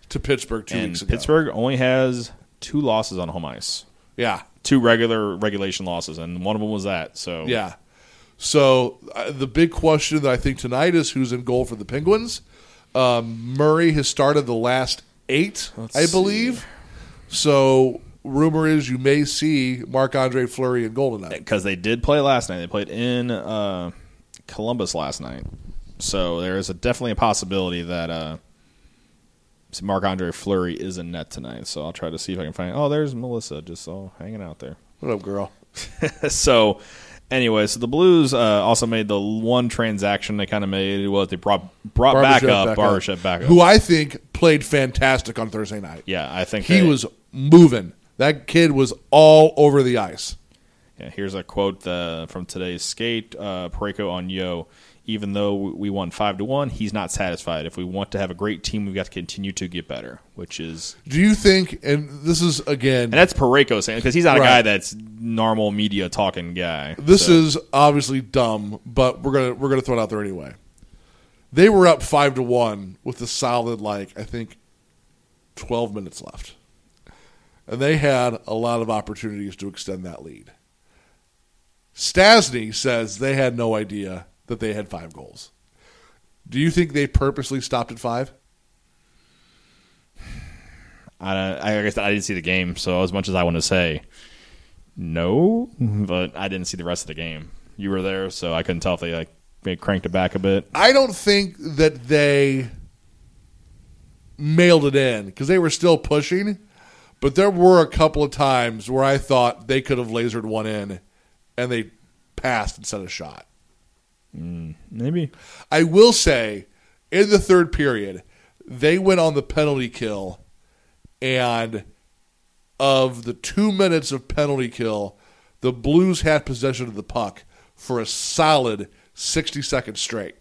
to Pittsburgh two and weeks ago. Pittsburgh only has two losses on home ice, yeah, two regular regulation losses, and one of them was that. So yeah. So uh, the big question that I think tonight is who's in goal for the Penguins. Um, Murray has started the last 8 Let's I see. believe. So rumor is you may see Marc Andre Fleury in goal tonight. because they did play last night. They played in uh, Columbus last night, so there is a, definitely a possibility that uh, Marc Andre Fleury is in net tonight. So I'll try to see if I can find. Oh, there's Melissa, just all hanging out there. What up, girl? so anyway, so the Blues uh, also made the one transaction they kind of made. Well, they brought brought back up Barbashev back up. who I think played fantastic on Thursday night. yeah, I think He they- was moving. That kid was all over the ice. Yeah, here's a quote uh, from today's skate. Uh, Parayko on Yeo. Even though we won five to one, he's not satisfied. If we want to have a great team, we've got to continue to get better. Which is, Do you think? And this is again. and that's Parayko saying because he's not a guy that's normal media talking guy. This So, is obviously dumb, but we're gonna we're gonna throw it out there anyway. They were up five to one with a solid like I think twelve minutes left, and they had a lot of opportunities to extend that lead. Stastny says they had no idea that they had five goals. Do you think they purposely stopped at five? I, I guess I didn't see the game, so as much as I want to say no, mm-hmm. but I didn't see the rest of the game. You were there, so I couldn't tell if they like they cranked it back a bit. I don't think that they mailed it in because they were still pushing, but there were a couple of times where I thought they could have lasered one in and they passed instead of shot. Maybe I will say, in the third period, they went on the penalty kill, and of the two minutes of penalty kill, the Blues had possession of the puck for a solid 60 seconds straight.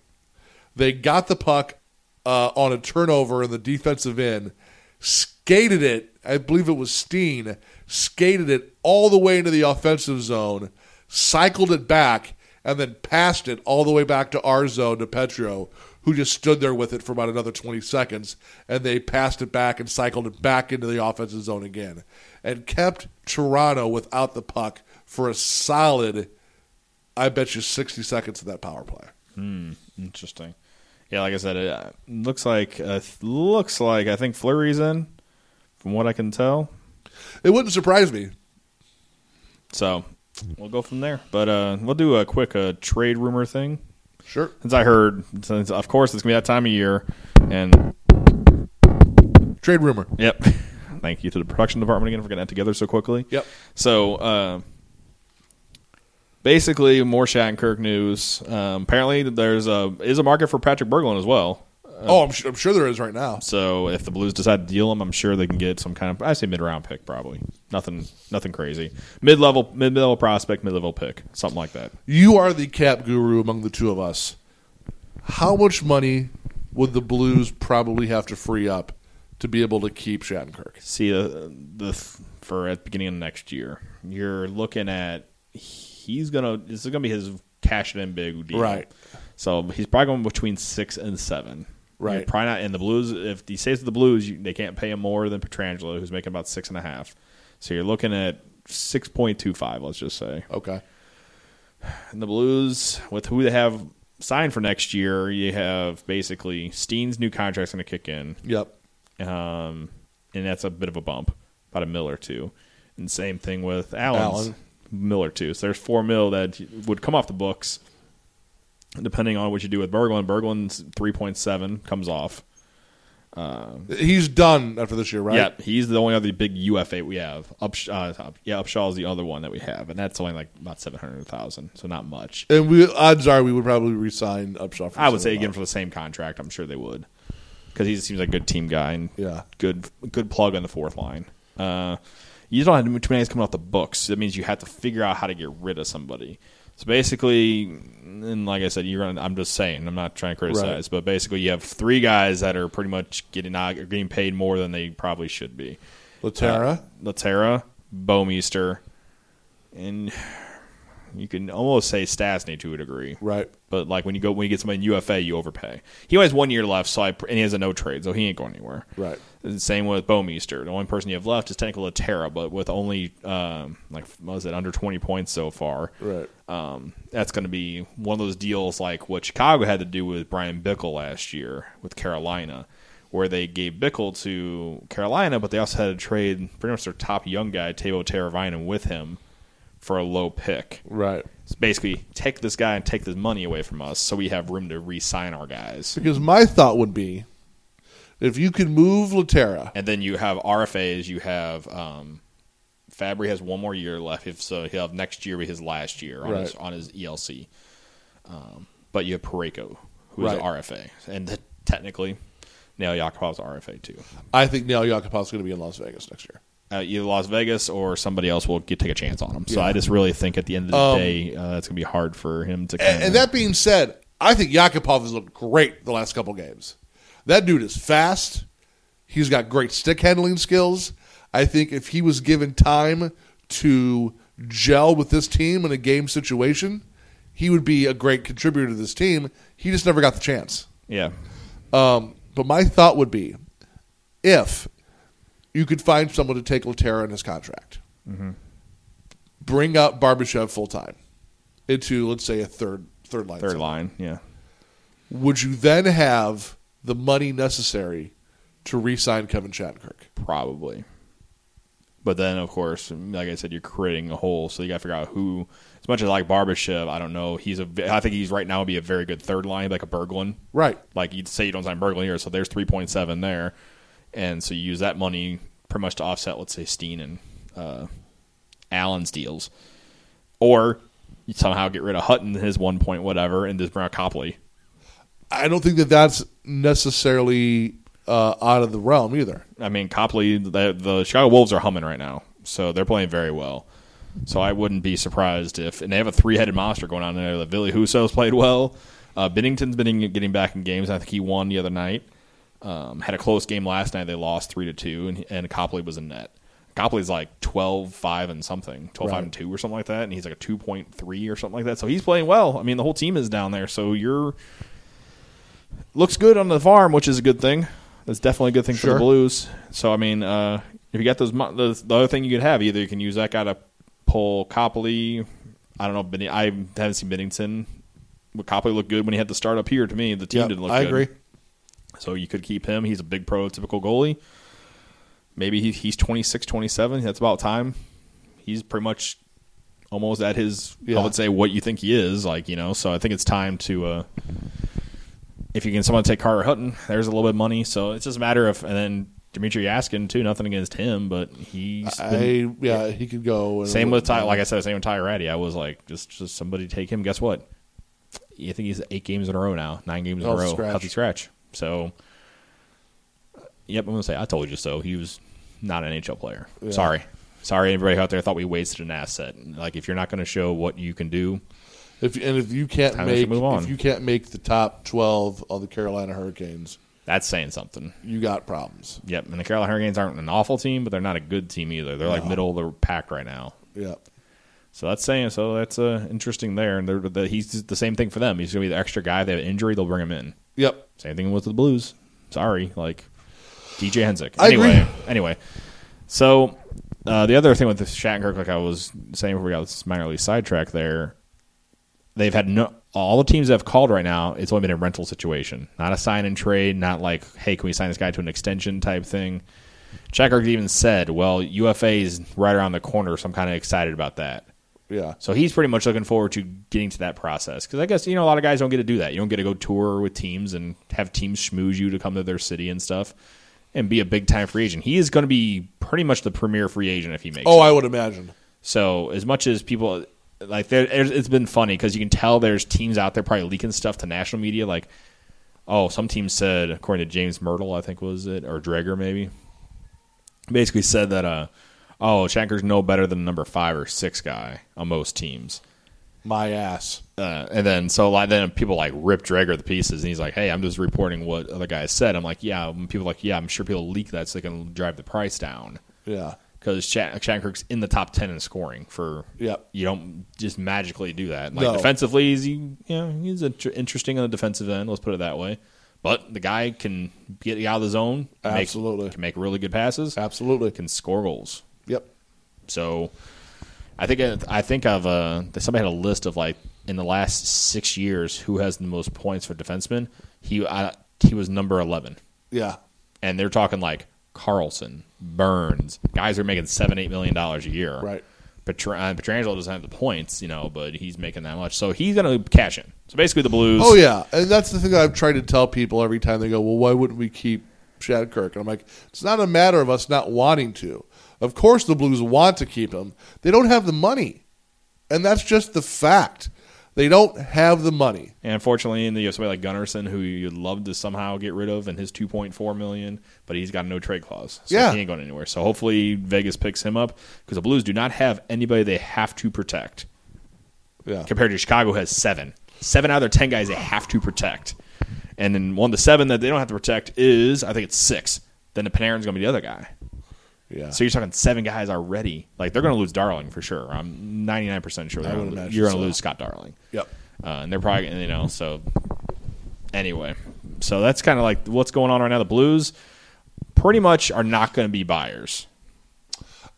They got the puck uh, on a turnover in the defensive end, skated it, I believe it was Steen, skated it all the way into the offensive zone, cycled it back, and then passed it all the way back to our zone to Petro, who just stood there with it for about another 20 seconds, and they passed it back and cycled it back into the offensive zone again, and kept Toronto without the puck for a solid, I bet you, 60 seconds of that power play. Hmm, Interesting. Yeah, like I said, it uh, looks like uh, looks like I think Fleury's in, from what I can tell. It wouldn't surprise me. So we'll go from there. But uh, we'll do a quick uh, trade rumor thing. Sure. Since I heard, since of course it's gonna be that time of year, and Trade rumor. yep. Thank you to the production department again for getting that together so quickly. Yep. So uh, basically, more Shattenkirk news. Um, apparently, there's a is a market for Patrick Berglund as well. Oh, I'm, su- I'm sure there is right now. So if the Blues decide to deal him, I'm sure they can get some kind of I say mid round pick probably. Nothing nothing crazy. Mid level mid level prospect, mid level pick, something like that. You are the cap guru among the two of us. How much money would the Blues probably have to free up to be able to keep Shattenkirk? See uh, the the for at the beginning of next year, you're looking at he's gonna this is gonna be his cash it in big deal. Right. So he's probably going between six and seven. Right. You're probably not in the Blues. If he stays with the Blues, you, they can't pay him more than Pietrangelo, who's making about six and a half. So you're looking at six point two five. Let's just say. Okay. And the Blues, with who they have signed for next year, you have basically Steen's new contract's going to kick in, Yep. um, and that's a bit of a bump, about a mill or two. And same thing with Allen's Allen. mill or two. So there's four mil that would come off the books, depending on what you do with Berglund. Berglund's three point seven comes off. He's done after this year, right? Yeah, he's the only other big UFA we have. Up, uh, up, yeah, Upshall is the other one that we have, and that's only like about seven hundred thousand, so not much. And we odds are we would probably resign Upshall. For I would say again for the same contract. I'm sure they would because he seems like a good team guy and Yeah. good good plug on the fourth line. Uh, you don't have too many guys coming off the books. That means you have to figure out how to get rid of somebody. So basically, and like I said, you're. Gonna, I'm just saying. I'm not trying to criticize, but basically, you have three guys that are pretty much getting out, are getting paid more than they probably should be. Lehtera. Uh, Lehtera, Bouwmeester, and you can almost say Stastny to a degree. right. But like when you go when you get somebody in UFA, you overpay. He only has one year left, so I, and he has a no trade, so he ain't going anywhere. Right. Same with Bouwmeester. The only person you have left is technically Lehtera, but with only um, like what was it under twenty points so far. Right. Um, that's going to be one of those deals like what Chicago had to do with Bryan Bickell last year with Carolina, where they gave Bickell to Carolina, but they also had to trade pretty much their top young guy, Teuvo Teravainen, with him for a low pick. Right. It's basically take this guy and take this money away from us, so we have room to re-sign our guys. Because my thought would be, if you could move Lehtera, And then you have RFAs. You have um, Fabbri has one more year left, if so he'll have next year be his last year on his on his ELC. Um, but you have Parayko, who is Right. RFA, and th- technically, Nail Yakupov's RFA too. I think Nail Yakupov's going to be in Las Vegas next year. Uh, either Las Vegas or somebody else will get take a chance on him. So Yeah. I just really think at the end of the Um, day, uh, it's going to be hard for him to. Kinda- and that being said, I think Yakupov has looked great the last couple games. That dude is fast. He's got great stick handling skills. I think if he was given time to gel with this team in a game situation, he would be a great contributor to this team. He just never got the chance. yeah, Um, but my thought would be if you could find someone to take Lehtera in his contract, mm-hmm. bring up Barbashev full time into, let's say, a third third line. third line, yeah. Would you then have the money necessary to re-sign Kevin Shattenkirk? Probably. But then, of course, like I said, you're creating a hole, so you got to figure out who. As much as I like Barbashev, I don't know. He's a. I think he's right now would be a very good third line, like a Berglund. Right. Like you'd say you don't sign Berglund here, so there's three point seven there, and so you use that money pretty much to offset, let's say, Steen and uh, Allen's deals, or you somehow get rid of Hutton, his one point whatever, and just bring out Copley. I don't think that that's necessarily uh, out of the realm either. I mean, Copley, the, the Chicago Wolves are humming right now, so they're playing very well. So I wouldn't be surprised if, and they have a three-headed monster going on in there. That Ville Husso's played well. Uh, Binnington's been getting back in games. I think he won the other night. Um, had a close game last night. They lost three to two, and, and Copley was in net. Copley's like 12, 5 and something, 12, 5 and 2 or something like that. And he's like a 2.3 or something like that. So he's playing well. I mean, the whole team is down there. So you're. Looks good on the farm, which is a good thing. That's definitely a good thing for the Blues. So, I mean, uh, if you got those. The, the other thing you could have, either you can use that guy to pull Copley. I don't know. Benny- I haven't seen Binnington. But Copley looked good when he had to start up here to me. The team Yep, didn't look I good. agree. So you could keep him. He's a big prototypical goalie. Maybe he, he's 26, 27. That's about time. He's pretty much almost at his, Yeah. I would say, what you think he is. Like, you know, so I think it's time to, uh, if you can someone take Carter Hutton, there's a little bit of money. So it's just a matter of, and then Dimitri Jaskin, too. Nothing against him, but he's been, I yeah, he could go. same with Ty, like I said, same with Ty Rattie. I was like, just, just somebody take him. Guess what? I think he's eight games in a row now, nine games in a row, scratch. healthy scratch. So, yep, I'm gonna say I told you so. He was not an NHL player. Yeah. Sorry, sorry, everybody out there thought we wasted an asset. Like if you're not going to show what you can do, If and if you can't make if you can't make the top twelve of the Carolina Hurricanes, that's saying something. you got problems. Yep, and the Carolina Hurricanes aren't an awful team, but they're not a good team either. They're like middle of the pack right now. Yep. So that's saying so. That's uh, interesting there, and they're, the, he's the same thing for them. He's gonna be the extra guy. They have an injury, they'll bring him in. Yep. Same thing with the Blues. Sorry, like DJ Hensick. I agree. Anyway, anyway. So uh, the other thing with the Shattenkirk, like I was saying before we got this minor league sidetrack there, they've had no all the teams that have called right now. It's only been a rental situation, not a sign and trade, not like hey, can we sign this guy to an extension type thing. Shattenkirk even said, "Well, UFA is right around the corner, so I'm kind of excited about that." Yeah. So he's pretty much looking forward to getting to that process because I guess you know a lot of guys don't get to do that. You don't get to go tour with teams and have teams schmooze you to come to their city and stuff and be a big time free agent. He is going to be pretty much the premier free agent if he makes. Oh, it. I would imagine. So as much as people like, there, it's been funny because you can tell there's teams out there probably leaking stuff to national media. Like, oh, some team said, according to James Mirtle, I think was it or Dreger maybe, basically said that, uh, oh, Shanker's no better than the number five or six guy on most teams. My ass. Uh, and then so like then people like rip Dreger the pieces, and he's like, "Hey, I'm just reporting what other guys said." I'm like, "Yeah." And people like, "Yeah, I'm sure people leak that so they can drive the price down." Yeah. because Shattenkirk's in the top ten in scoring. For Yep. you don't just magically do that. Like No. defensively, he's you know he's inter- interesting on the defensive end. Let's put it that way. But the guy can get you out of the zone. make- Absolutely. can make really good passes. Absolutely. Can score goals. So I think I think of uh, somebody had a list of like in the last six years who has the most points for defensemen. He uh, he was number eleven, Yeah. and they're talking like Carlson, Burns, guys who are making seven eight million dollars a year. Right. Petr- uh, Pietrangelo doesn't have the points, you know, but he's making that much, so he's going to cash in. So basically, the Blues. Oh yeah, and that's the thing that I've tried to tell people every time they go, "Well, why wouldn't we keep Shadkirk?" And I'm like, "It's not a matter of us not wanting to. Of course, the Blues want to keep him. They don't have the money, and that's just the fact. They don't have the money. And unfortunately, in the you have somebody like Gunnarsson, who you'd love to somehow get rid of, and his two point four million, but he's got a no trade clause, so Yeah. he ain't going anywhere. So hopefully Vegas picks him up because the Blues do not have anybody they have to protect. Yeah, Compared to Chicago, has seven, seven out of their ten guys they have to protect, and then one of the seven that they don't have to protect is I think it's six. Then the Panarin's going to be the other guy. Yeah. So you're talking seven guys already. Like they're going to lose Darling for sure. I'm 99 percent sure they're gonna, you're going to so. lose Scott Darling. yep. Uh, and they're probably you know so anyway so that's kind of like what's going on right now the blues pretty much are not going to be buyers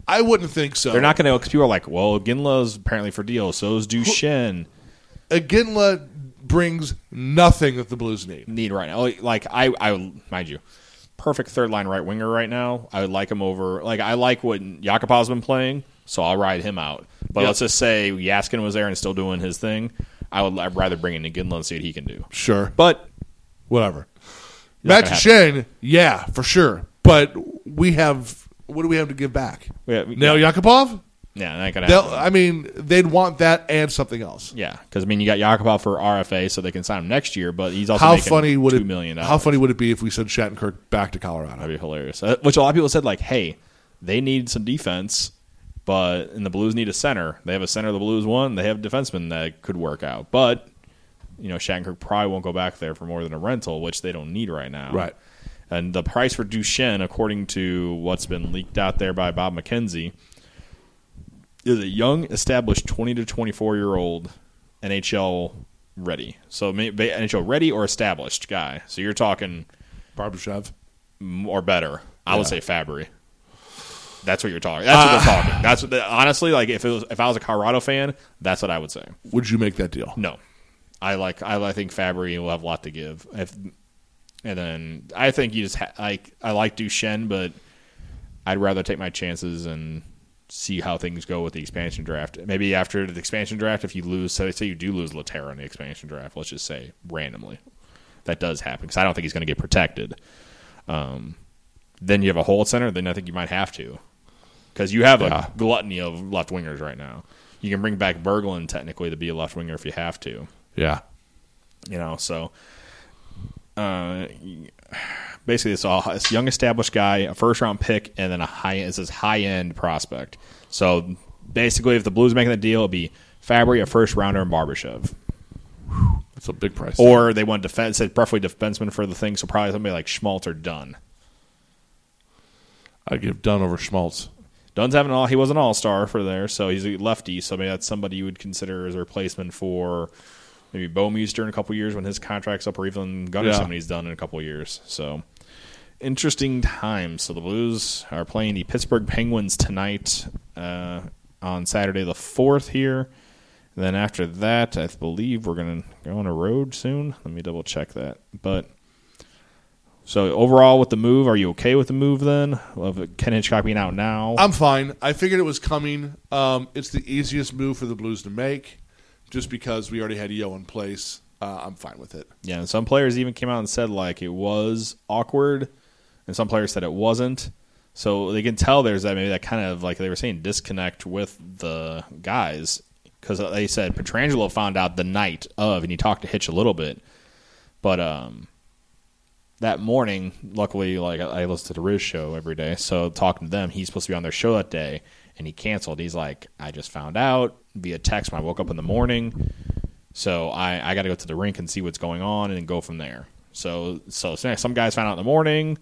I wouldn't think so. they're not going to because people are like well Iginla's apparently for deal so is Duchene Iginla brings nothing that the Blues need. need right now like, like i i mind you perfect third line right winger right now i would like him over like i like what Yakupov's been playing so i'll ride him out but Yep. let's just say Jaskin was there and still doing his thing i would i'd rather bring in Ginla and see what he can do Sure, but whatever. Matt Duchene, yeah, for sure. But we have what do we have to give back? Yeah, we- Nail Yakupov? Yeah that could They'll, happen I mean, they'd want that and something else. Yeah, because I mean, you got Yakupov for RFA, so they can sign him next year. But he's also How funny would two it? million How funny would it be if we sent Shattenkirk back to Colorado? That'd be hilarious. Uh, which a lot of people said, like, "Hey, they need some defense, but and the Blues need a center. They have a center. The Blues won. They have a defenseman that could work out, but you know, Shattenkirk probably won't go back there for more than a rental, which they don't need right now. Right. And the price for Duchene, according to what's been leaked out there by Bob McKenzie, is a young, established 20 to 24 year old NHL ready. So NHL ready or established guy. So you're talking Barbashev. or better. I Yeah. would say Fabbri. That's what you're talking. That's what they're ah. talking. That's what they, honestly like. If it was, if I was a Colorado fan, that's what I would say. Would you make that deal? No, I like. I, I think Fabbri will have a lot to give. If, and then I think you just ha- like. I like Duchene, but I'd rather take my chances and see how things go with the expansion draft. Maybe after the expansion draft, if you lose, say, say you do lose Lehtera in the expansion draft, let's just say randomly, that does happen because I don't think he's going to get protected. Um, then you have a hole at center. Then I think you might have to because you have Yeah. a gluttony of left wingers right now. You can bring back Berglund technically to be a left winger if you have to Yeah. you know so uh basically it's all it's a young established guy a first round pick and then a high it's this high end prospect so basically if the blues making the deal it'll be Fabbri a first rounder and Barbashev That's a big price. or they want defense said preferably defenseman for the thing so probably somebody like Schmaltz or Dunn I'd give Dunn over Schmaltz. Dunn's having all he was an all star for there so he's a lefty so maybe that's somebody you would consider as a replacement for maybe Bouwmeester in a couple years when his contract's up or even Gunnarsson Yeah. when he's done in a couple years so interesting times. So the Blues are playing the Pittsburgh Penguins tonight uh, on Saturday the fourth here. And then after that, I believe we're gonna go on a road soon. Let me double check that. But so overall, with the move, are you okay with the move then? Of Ken Hitchcock being out now? I'm fine. I figured it was coming. Um, it's the easiest move for the Blues to make, just because we already had Yeo in place. Uh, I'm fine with it. Yeah, and some players even came out and said like it was awkward, and some players said it wasn't. So they can tell there's that maybe that kind of like they were saying disconnect with the guys because they said Pietrangelo found out the night of, and he talked to Hitch a little bit, but um, that morning, luckily, like I listen to the Riz show every day, so talking to them, he's supposed to be on their show that day, and he canceled. He's like, I just found out via text when I woke up in the morning. So I, I got to go to the rink and see what's going on and then go from there. So so some guys found out in the morning.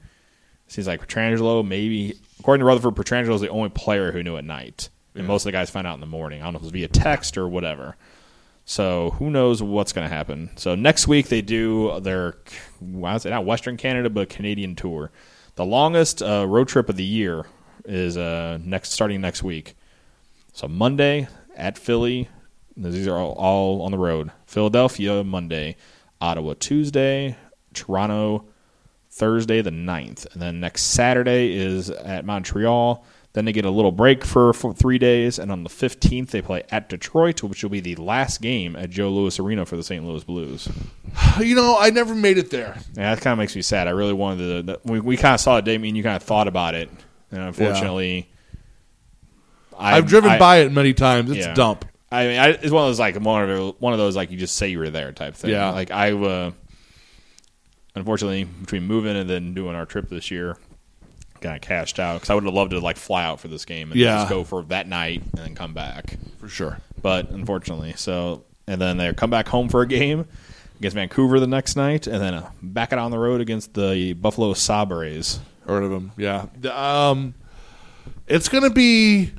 Seems like Pietrangelo maybe according to Rutherford, Pietrangelo is the only player who knew at night, and most of the guys found out in the morning. I don't know if it was via text or whatever. So who knows what's going to happen? So next week they do their I would say not Western Canada but Canadian tour. The longest uh, road trip of the year is uh, next starting next week. So Monday at Philly. These are all, all on the road. Philadelphia Monday, Ottawa Tuesday, Toronto Thursday the 9th. And then next Saturday is at Montreal. Then they get a little break for, for three days. And on the 15th, they play at Detroit, which will be the last game at Joe Louis Arena for the St. Louis Blues. You know, I never made it there. Yeah, that kind of makes me sad. I really wanted to. We, we kind of saw it, Damien. You kind of thought about it. And unfortunately, I, I've driven I- by it many times. It's Yeah. a dump. I mean, I, it's one of those like one of those, one of those like you just say you were there type thing. Yeah. Like I, uh, unfortunately, between moving and then doing our trip this year, kind of cashed out because I would have loved to like fly out for this game and Yeah. just go for that night and then come back. For sure. But unfortunately, so and then they come back home for a game against Vancouver the next night, and then uh, back out on the road against the Buffalo Sabres. Heard of him. Yeah. Um, it's going to be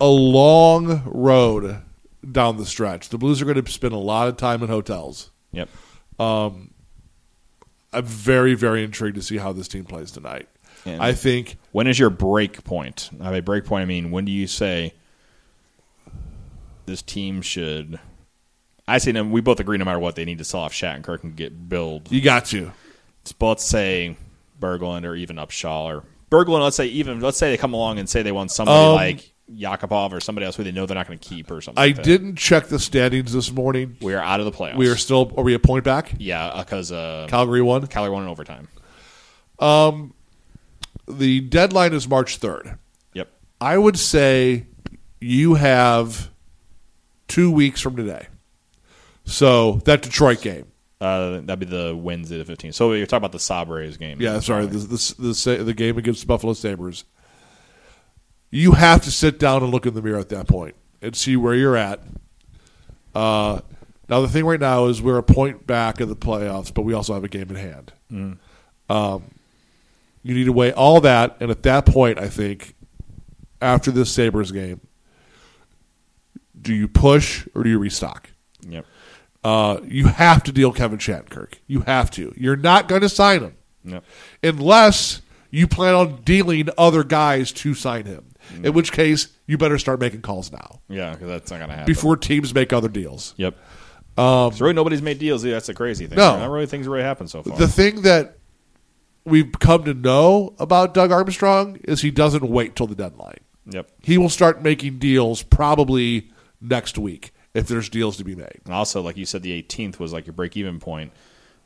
a long road down the stretch. The Blues are going to spend a lot of time in hotels. Yep. I'm very, very intrigued to see how this team plays tonight. And- I think When is your break point? By break point, I mean when do you say this team should? I say no, we both agree no matter what they need to sell off Shattenkirk and get build. you got to. But let's say Berglund or even Upshaw or Berglund. Let's say even let's say they come along and say they want somebody Um, like Yakupov or somebody else who they know they're not going to keep or something. I like didn't check the standings this morning. We are out of the playoffs. We are still. Are we a point back? yeah because uh, Calgary won. Calgary won in overtime. Um, the deadline is March third. Yep. I would say you have two weeks from today. So that Detroit game. Uh, that'd be the Wednesday the fifteenth. So you're talking about the Sabres game. Yeah, sorry, the the, the the game against the Buffalo Sabres. You have to sit down and look in the mirror at that point and see where you're at. Uh, now the thing right now is we're a point back in the playoffs, but we also have a game in hand. Um, You need to weigh all that, and at that point, I think after this Sabres game, do you push or do you restock? Yep. Uh, you have to deal Kevin Shattenkirk. You have to. You're not going to sign him Yep. unless you plan on dealing other guys to sign him. In which case, you better start making calls now Yeah, because that's not going to happen. before teams make other deals. Yep. Um, so really, nobody's made deals. That's a crazy thing. No. not really things really happened so far. The thing that we've come to know about Doug Armstrong is he doesn't wait till the deadline. yep. He will start making deals probably next week if there's deals to be made. And also, like you said, the 18th was like your break-even point.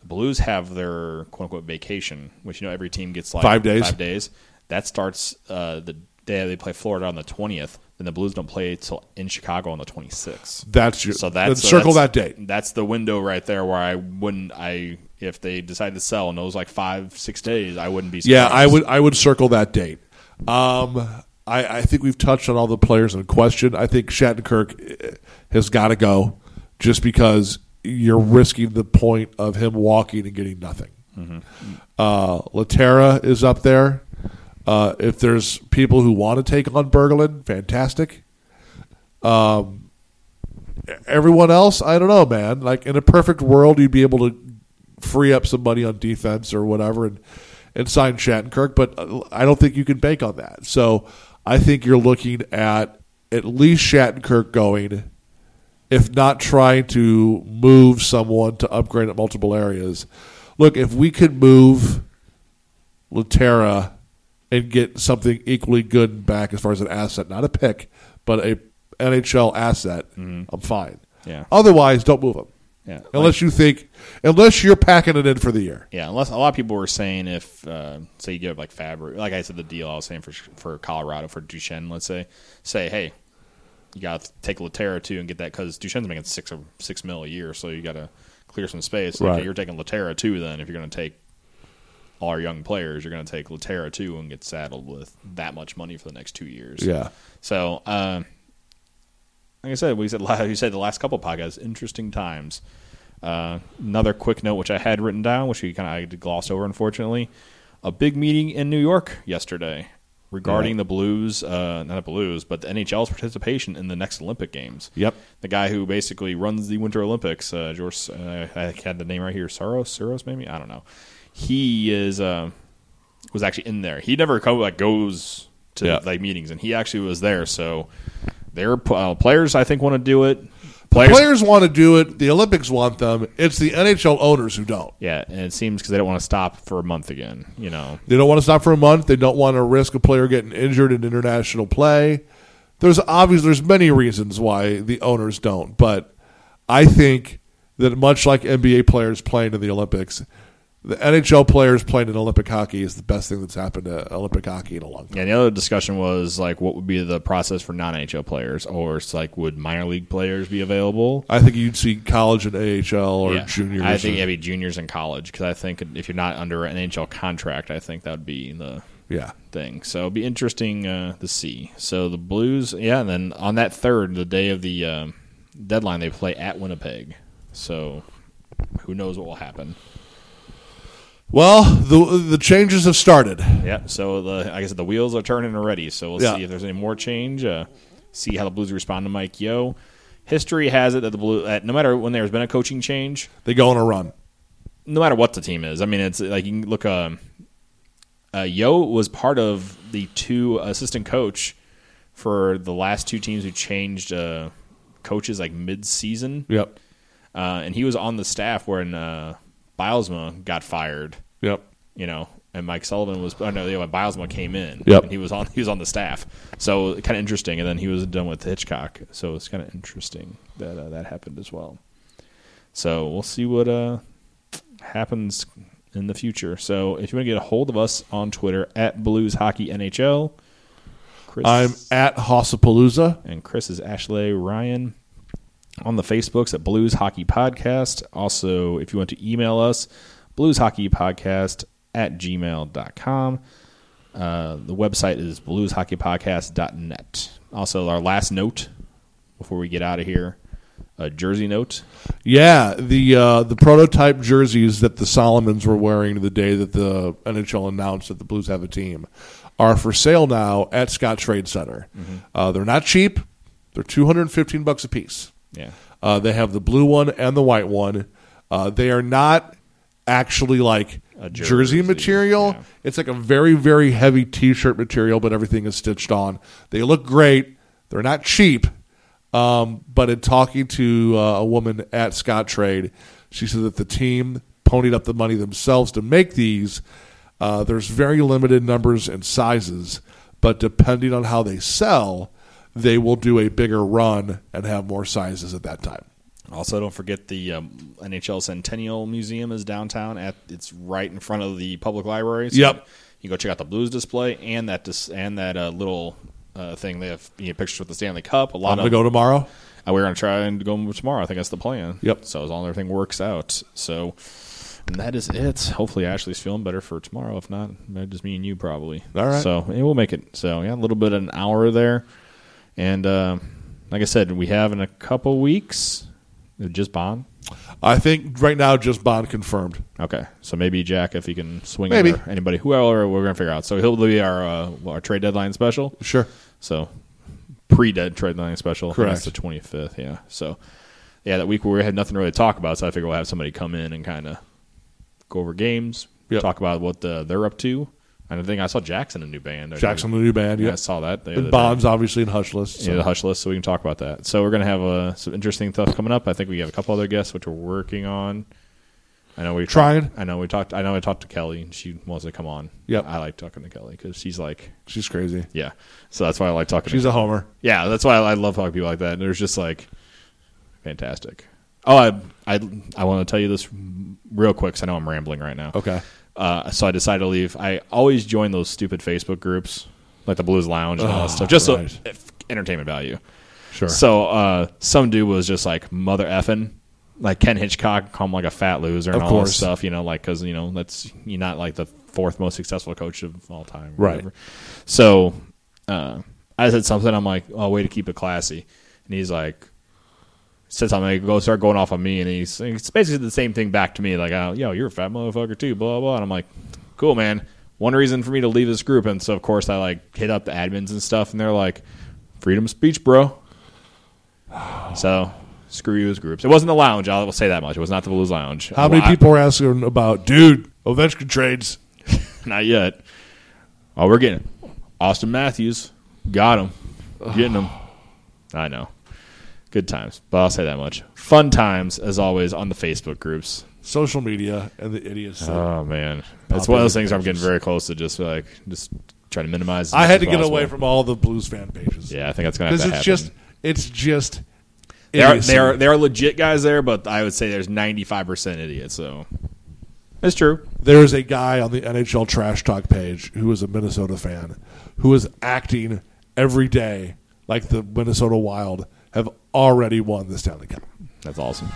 The Blues have their quote unquote vacation, which you know every team gets like Five days. Five days. That starts uh, the day they play Florida on the 20th. Then the Blues don't play till in Chicago on the 26th. That's your So that's so circle that's- that date. That's the window right there where I wouldn't. I if they decide to sell in those like five six days, I wouldn't be. Surprised. Yeah, I would I would circle that date. Um, I, I think we've touched on all the players in question. I think Shattenkirk eh, has got to go just because you're risking the point of him walking and getting nothing. Uh, Lehtera is up there. Uh, if there's people who want to take on Berglund, fantastic. Um, everyone else, I don't know, man. Like in a perfect world, you'd be able to free up some money on defense or whatever and and sign Shattenkirk, but uh, I don't think you can bank on that. So I think you're looking at at least Shattenkirk going, if not trying to move someone to upgrade at multiple areas. Look, if we could move Lehtera and get something equally good back as far as an asset, not a pick, but a NHL asset, I'm fine. Yeah. Otherwise, don't move them. Yeah. Unless you think, unless you're packing it in for the year. Yeah, unless a lot of people were saying if, uh, say, you give like Fabbri, like I said, the deal I was saying for for Colorado for Duchene, let's say, say, hey, you got to take Lehtera too and get that because Duchene's making six or six mil a year, so you got to clear some space. Like, Right. you're taking Lehtera too. Then if you're going to take our young players, you're going to take Lehtera too and get saddled with that much money for the next two years. Yeah. So, uh, like I said, we said you said the last couple of podcasts, interesting times. Uh, another quick note, which I had written down, which we kind of glossed over, unfortunately. A big meeting in New York yesterday regarding the Blues, uh, not the Blues, but the NHL's participation in the next Olympic Games. Yep. The guy who basically runs the Winter Olympics, uh, George, uh, I had the name right here, Soros, Soros, maybe I don't know. He is uh, was actually in there. He never co- like goes to Yeah. like meetings, and he actually was there. So their uh, players, I think, want to do it. Players, Players want to do it. The Olympics want them. It's the NHL owners who don't. yeah, and it seems because they don't want to stop for a month again. You know, They don't want to stop for a month. They don't want to risk a player getting injured in international play. There's obvious. There's many reasons why the owners don't, but I think that much like NBA players playing in the Olympics, the NHL players playing in Olympic hockey is the best thing that's happened to Olympic hockey in a long time. Yeah, the other discussion was like, what would be the process for non NHL players, or it's like, would minor league players be available? I think you'd see college and AHL or Yeah. juniors. I think or- it'd be juniors in college because I think if you're not under an NHL contract, I think that would be the yeah. thing. So it'd be interesting uh, to see. So the Blues, yeah, and then on that third, the day of the um, deadline, they play at Winnipeg. So who knows what will happen? Well, the the changes have started. Yeah. So the like I said, the wheels are turning already. So we'll Yeah. see if there's any more change. Uh, see how the Blues respond to Mike Yeo. History has it that the Blue, that no matter when there's been a coaching change, They go on a run. no matter what the team is. I mean, it's like you can look. Um, uh, Yo was part of the two assistant coach for the last two teams who changed uh, coaches like mid-season, Yep. uh, and he was on the staff when uh, Bylsma got fired. Yep. You know, and Mike Sullivan was. Oh no, yeah, when Bylsma came in, Yep. and he was on. He was on the staff, so kind of interesting. And then he was done with Hitchcock, so it's kind of interesting that uh, that happened as well. So we'll see what uh, happens in the future. So if you want to get a hold of us on Twitter at Blues Hockey NHL, Chris, I'm at Hossapalooza. and Chris is Ashley Ryan on the Facebooks at Blues Hockey Podcast. Also, if you want to email us, blueshockeypodcast at gmail.com. Uh, the website is blueshockeypodcast.net. Also, our last note before we get out of here a jersey note. Yeah, the uh, the prototype jerseys that the Salomons were wearing the day that the NHL announced that the Blues have a team are for sale now at Scottrade Center. Uh, they're not cheap; they're two hundred and fifteen bucks a piece. Yeah. Uh, they have the blue one and the white one. Uh, they are not actually like A jersey, jersey, material. yeah. It's like a very, very heavy T-shirt material, but everything is stitched on. They look great. They're not cheap. Um, but in talking to uh, a woman at Scottrade, she said that the team ponied up the money themselves to make these. Uh, there's very limited numbers and sizes, but depending on how they sell, they will do a bigger run and have more sizes at that time. Also, don't forget the um, NHL Centennial Museum is downtown. At it's right in front of the public library. So Yep. You can go check out the Blues display and that dis- and that uh, little uh, thing they have you know, pictures with the Stanley Cup. A lot I'm of gonna go tomorrow. Uh, we're going to try and go tomorrow. I think that's the plan. Yep. So as long as everything works out. So and that is it. Hopefully Ashley's feeling better for tomorrow. If not, just me and you probably. All right. So yeah, we'll make it. So yeah, a little bit of an hour there, and uh, like I said, we have in a couple weeks. uh, Just Bond. I think right now just Bond confirmed. Okay, so maybe Jack, if he can swing Maybe. it, or anybody, whoever, we're gonna figure out. So he'll be our uh, our trade deadline special. Sure. So pre-dead trade deadline special. Correct. That's the twenty fifth. Yeah. So yeah, that week we had nothing really to talk about, so I figure we'll have somebody come in and kind of go over games, Yep. talk about what the, they're up to. And I think I saw Jackson a new band. I Jackson, the think. new band. Yeah, Yeah. I saw that. the And day. Obviously in Hush List. so- Yeah, the hush list, so we can talk about that. So we're gonna have uh, some interesting stuff coming up. I think we have a couple other guests which we're working on. I know we Trying. I know we talked. I know I talked to Kelly, and she wants to come on. Yep. I like talking to Kelly because she's like, She's crazy. yeah. So that's why I like talking. To Kelly. She's to a homer. yeah, that's why I love talking to people like that. And there's just like fantastic. Oh, I I I want to tell you this real quick because I know I'm rambling right now. Okay. Uh, so I decided to leave. I always join those stupid Facebook groups, like the Blues Lounge and all that stuff, just right. so entertainment value. Sure. So uh, some dude was just like mother effing, like Ken Hitchcock, call him like a fat loser and Of all course. this stuff, you know, like because you know that's you're not like the fourth most successful coach of all time, Right. whatever. So uh, I said something. I'm like, oh, way to keep it classy, and he's like. Said something, like, go start going off on me, and he's it's basically the same thing back to me, like, oh, yo, you're a fat motherfucker too, blah blah. And I'm like, cool, man. One reason for me to leave this group, and so of course I like hit up the admins and stuff, and they're like, freedom of speech, bro. So screw you as groups. It wasn't the lounge. I will say that much. It was not the Blues Lounge. How many people are asking about, dude, Ovechkin trades? Not yet. Oh, we're getting Auston Matthews. Got him. Getting him. I know. Good times, but I'll say that much. Fun times as always on the Facebook groups. Social media and the idiots. Oh man, it's Pop one of those things where I'm getting very close to just like just try to minimize. I had to get away from all the Blues fan pages. Yeah, I think that's gonna have Because it's happen. just, it's just. There are, there are there are legit guys there, but I would say there's 95 percent idiots. So it's true. There is a guy on the NHL Trash Talk page who is a Minnesota fan who is acting every day like the Minnesota Wild already won the Stanley Cup. That's awesome.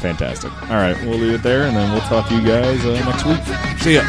Fantastic. All right, we'll leave it there, and then we'll talk to you guys uh, next week. See ya.